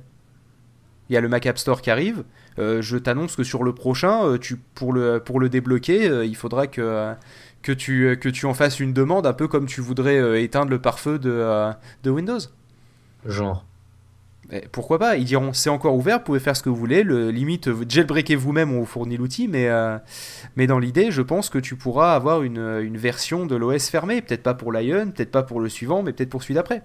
Il y a le Mac App Store qui arrive. Euh, je t'annonce que sur le prochain, tu, pour, le, pour le débloquer, il faudra que, que, tu, que tu en fasses une demande, un peu comme tu voudrais éteindre le pare-feu de, de Windows. Genre. Mais pourquoi pas Ils diront c'est encore ouvert, vous pouvez faire ce que vous voulez. Le, limite, vous jailbreakez vous-même, on vous fournit l'outil, mais, euh, mais dans l'idée, je pense que tu pourras avoir une, une version de l'OS fermée. Peut-être pas pour Lion, peut-être pas pour le suivant, mais peut-être pour celui d'après.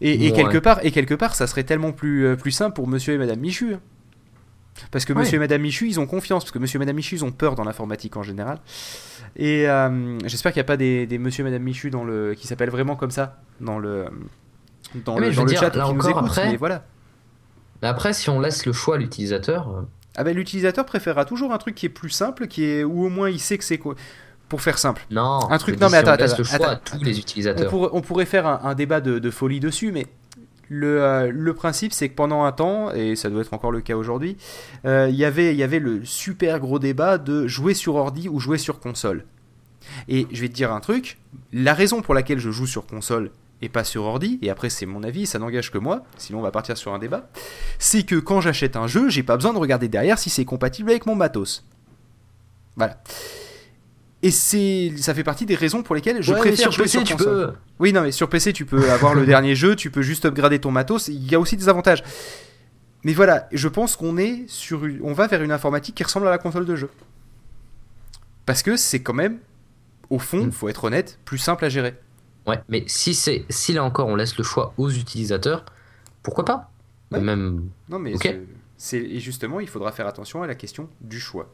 Et, et Ouais. quelque part, et quelque part, ça serait tellement plus, euh, plus simple pour Monsieur et Madame Michu. hein. Parce que Ouais. Monsieur et Madame Michu, ils ont confiance, parce que Monsieur et Madame Michu, ils ont peur dans l'informatique en général. Et euh, j'espère qu'il n'y a pas des, des Monsieur et Madame Michu dans le, qui s'appellent vraiment comme ça dans le, dans Ah, mais le, je dans le dire, chat là qui nous encore, écoutent. après- Mais voilà. Mais après si on laisse le choix à l'utilisateur, euh, Ah ben l'utilisateur préférera toujours un truc qui est plus simple, qui est ou au moins il sait que c'est quoi. Pour faire simple. non. Un truc- non, mais attends, laisse attends, le choix à tous les On utilisateurs. on pourrait faire un, un débat de, de folie dessus, mais le, euh, le principe c'est que pendant un temps, et ça doit être encore le cas aujourd'hui, euh, il y avait- il y avait le super gros débat de jouer sur ordi ou jouer sur console. Et je vais te dire un truc, la raison pour laquelle je joue sur console et pas sur ordi, et après c'est mon avis, ça n'engage que moi, sinon on va partir sur un débat, c'est que quand j'achète un jeu, j'ai pas besoin de regarder derrière si c'est compatible avec mon matos. Voilà. Et c'est, ça fait partie des raisons pour lesquelles je Ouais, préfère sur jouer PC, sur tu peux. Oui, non, mais sur PC, tu peux avoir le dernier jeu, tu peux juste upgrader ton matos. Il y a aussi des avantages. Mais voilà, je pense qu'on est sur, une- on va vers une informatique qui ressemble à la console de jeu. Parce que c'est quand même, au fond, Mm. faut être honnête, plus simple à gérer. Ouais, mais si c'est si là encore on laisse le choix aux utilisateurs, pourquoi pas? Ouais. Même Non, mais c'est- et justement, il faudra faire attention à la question du choix.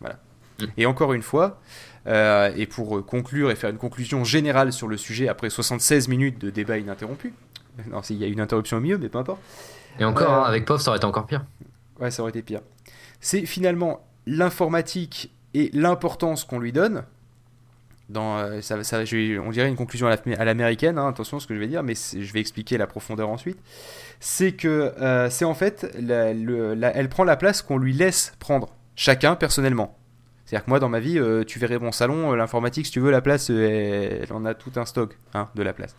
Voilà. Mm. Et encore une fois, euh, et pour euh, conclure et faire une conclusion générale sur le sujet après 76 minutes de débat ininterrompu. Non, s'il y a une interruption au milieu, mais peu importe. et encore Euh, hein, avec POV ça aurait été encore pire. Ouais, ça aurait été pire. C'est finalement l'informatique et l'importance qu'on lui donne. Euh, on dirait une conclusion à la- à l'américaine, hein, attention à ce que je vais dire, mais je vais expliquer la profondeur ensuite. C'est que euh, c'est en fait, elle prend la place qu'on lui laisse prendre, chacun personnellement. C'est-à-dire que moi, dans ma vie, euh, tu verrais mon salon, l'informatique, si tu veux, la place, elle en a tout un stock hein, de la place.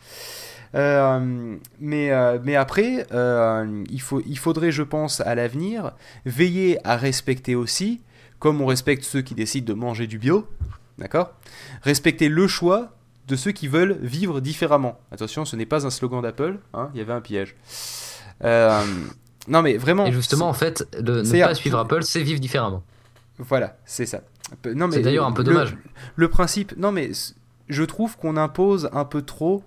Mais, après, il faudrait, je pense, à l'avenir, veiller à respecter aussi, comme on respecte ceux qui décident de manger du bio, d'accord? Respecter le choix de ceux qui veulent vivre différemment. Attention, ce n'est pas un slogan d'Apple, hein, il y avait un piège. Euh, non mais vraiment. Et justement en fait, de ne pas suivre Apple, c'est vivre différemment. Voilà, c'est ça. Non, mais C'est d'ailleurs un peu dommage. Le, principe, non mais je trouve qu'on impose un peu trop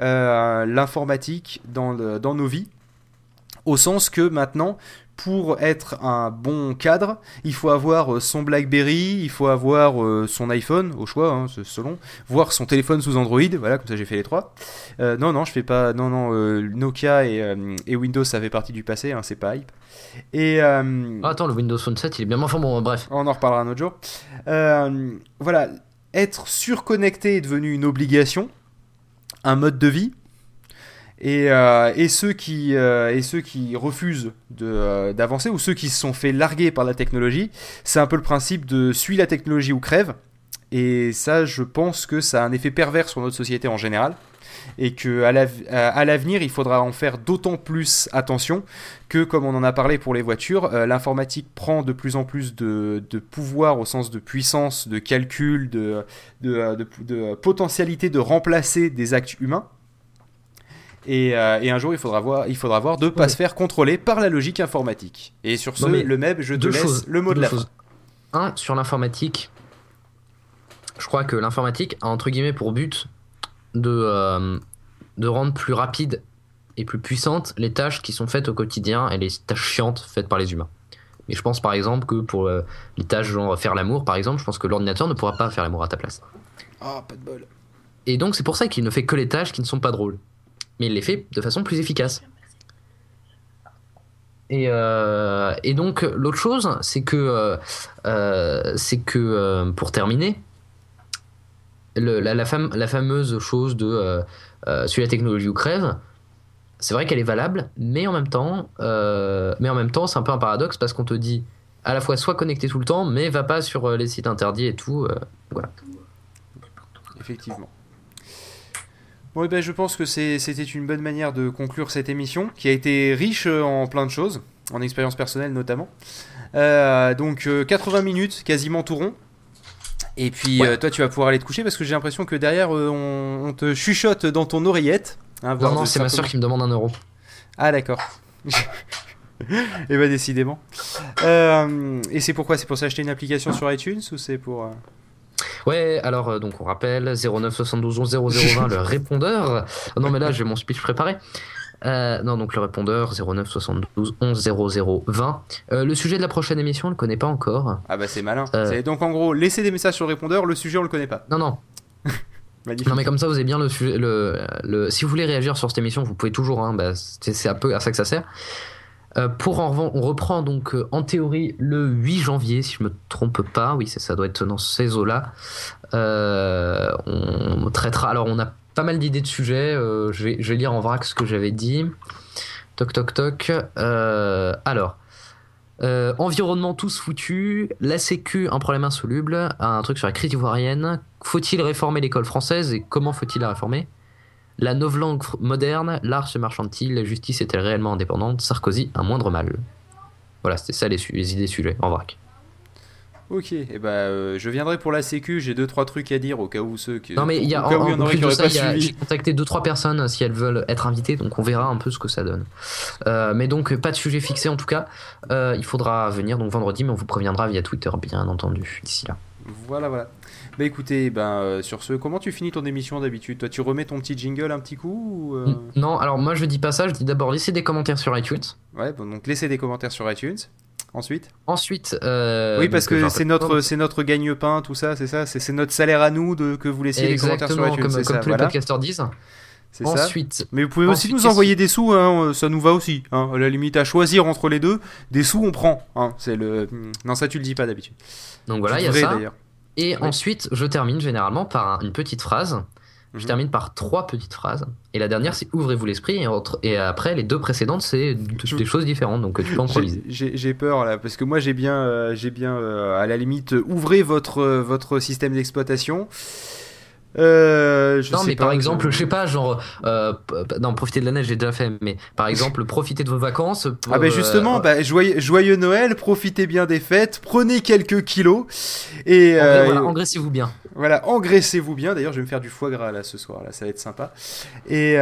euh, l'informatique dans, le- dans nos vies, au sens que maintenant, pour être un bon cadre, il faut avoir euh, son BlackBerry, il faut avoir euh, son iPhone, au choix, hein, selon, voir son téléphone sous Android, voilà, comme ça j'ai fait les trois. Euh, non, non, je fais pas, non, non, euh, Nokia et, euh, et Windows, ça fait partie du passé, hein, c'est pas hype. Et Ah, attends, le Windows Phone 7, il est bien. Enfin bon, bref. on en reparlera un autre jour. Voilà, être surconnecté est devenu une obligation, un mode de vie. Et, euh, et, ceux, qui, euh, et ceux qui refusent euh, d'avancer, ou ceux qui se sont fait larguer par la technologie, c'est un peu le principe de suis la technologie ou crève. Et ça, je pense que ça a un effet pervers sur notre société en général. Et qu'à l'avenir, il faudra en faire d'autant plus attention que, comme on en a parlé pour les voitures, l'informatique prend de plus en plus de, de pouvoir au sens de puissance, de calcul, de, de, de potentialité de remplacer des actes humains. Et, euh, et un jour, il faudra voir, il faudra voir de ne pas Ouais. se faire contrôler par la logique informatique. Et sur ce, le MEB, je te deux laisse choses, le mot de la choses. fin. Un, sur l'informatique, je crois que l'informatique a entre guillemets pour but de, euh, de rendre plus rapide et plus puissante les tâches qui sont faites au quotidien et les tâches chiantes faites par les humains. Mais je pense par exemple que pour euh, les tâches genre faire l'amour, par exemple, je pense que l'ordinateur ne pourra pas faire l'amour à ta place. Oh, pas de bol. Et donc c'est pour ça qu'il ne fait que les tâches qui ne sont pas drôles. Mais il les fait de façon plus efficace. Et, euh, et donc l'autre chose, c'est que, euh, euh, c'est que pour terminer, la, la, fame- la fameuse chose de suis la technologie ou crève, c'est vrai qu'elle est valable, mais en même temps, mais en même temps, c'est un peu un paradoxe parce qu'on te dit à la fois sois connecté tout le temps, mais va pas sur les sites interdits et tout. voilà. Effectivement. Bon, et ben, je pense que c'était une bonne manière de conclure cette émission, qui a été riche euh, en plein de choses, en expérience personnelle notamment. Euh, donc, euh, 80 minutes, quasiment tout rond. Et puis, Ouais. euh, toi, tu vas pouvoir aller te coucher parce que j'ai l'impression que derrière, euh, on, on te chuchote dans ton oreillette. hein, Non, non, c'est ma soeur qui me demande un euro. Ah, d'accord. et bah, décidément. Euh, et c'est pourquoi? C'est pour s'acheter une application sur iTunes ou c'est pour. Ouais, alors euh, donc on rappelle 09 72 11 0020 le répondeur. Non mais là j'ai mon speech préparé. Euh, non donc le répondeur 09 72 11 0020. Euh, le sujet de la prochaine émission on le connaît pas encore. Ah, bah, c'est malin. Euh. Donc, en gros, laissez des messages sur le répondeur, le sujet, on le connaît pas. Non non. Magnifique. Non mais comme ça vous avez bien le sujet. Le, le, si vous voulez réagir sur cette émission vous pouvez toujours. Hein, bah, c'est c'est un peu à ça que ça sert. Euh, pour en on reprend donc euh, en théorie le 8 janvier si je me trompe pas. Oui c'est ça doit être dans ces eaux là. Euh, on traitera. Alors, on a pas mal d'idées de sujets. je, vais, je vais lire en vrac ce que j'avais dit. Toc, toc, toc. Alors, environnement tous foutus. La Sécu, un problème insoluble. Un truc sur la crise ivoirienne. Faut-il réformer l'école française et comment faut-il la réformer? La novlangue moderne. L'art se marchande-t-il La justice est-elle réellement indépendante? Sarkozy, un moindre mal. Voilà, c'était ça les, les idées sujets en vrac. Ok, et bah euh, je viendrai pour la sécu, j'ai deux trois trucs à dire au cas où ceux qui Non mais il y a en, en en plus de ça, j'ai contacté deux trois personnes si elles veulent être invitées, donc on verra un peu ce que ça donne. Euh, mais donc pas de sujet fixé en tout cas. Euh, il faudra venir donc vendredi, mais on vous préviendra via Twitter bien entendu d'ici là. Voilà voilà. Bah écoutez, ben euh, sur ce, comment tu finis ton émission d'habitude? Toi tu remets ton petit jingle un petit coup ou, euh, Non, alors moi je dis pas ça, je dis d'abord laissez des commentaires sur iTunes. Ouais, bon, donc laissez des commentaires sur iTunes. Ensuite? Ensuite, euh, Oui, parce que c'est notre c'est notre gagne-pain, tout ça, c'est ça, c'est notre salaire à nous de que vous laissiez des commentaires sur iTunes, comme, comme ça, tous les voilà. podcasteurs disent. C'est ça. Ensuite, Mais vous pouvez aussi Ensuite, nous envoyer des sous, hein, ça nous va aussi. Hein, à la limite, à choisir entre les deux, des sous on prend. Hein, c'est le. Non, ça tu le dis pas d'habitude. donc voilà, il y a ça. d'ailleurs. Et ensuite, je termine généralement par un- une petite phrase. Je Mhm. termine par trois petites phrases. Et la dernière, c'est ouvrez-vous l'esprit. Et, entre- et après, les deux précédentes, c'est des choses différentes. Donc tu peux improviser. J'ai- peur là, parce que moi j'ai bien, euh, j'ai bien euh, à la limite, euh, ouvrez votre, euh, votre système d'exploitation. Euh, je Non, sais mais pas, par exemple, je sais pas, genre, euh, non, profiter de la neige, j'ai déjà fait, mais par exemple, profiter de vos vacances. pour, Ah bah euh, justement, bah, joyeux, joyeux Noël, profitez bien des fêtes, prenez quelques kilos et euh, voilà, engraissez-vous bien. Voilà, engraissez-vous bien. D'ailleurs, je vais me faire du foie gras là ce soir. Là, ça va être sympa. Et,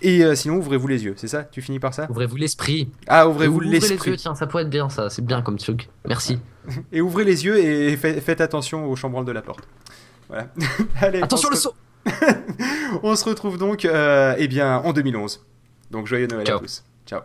et sinon, ouvrez-vous les yeux. C'est ça? Tu finis par ça? Ouvrez-vous l'esprit. Ah, ouvrez-vous Ouvrez les l'esprit. yeux, tiens, ça pourrait être bien, ça. C'est bien comme truc. Merci. Et ouvrez les yeux et fa- faites attention aux chambranles de la porte. Voilà. Allez, Attention on le saut. on se retrouve donc euh, eh bien, en 2011. Donc, joyeux Noël Ciao. à tous. Ciao.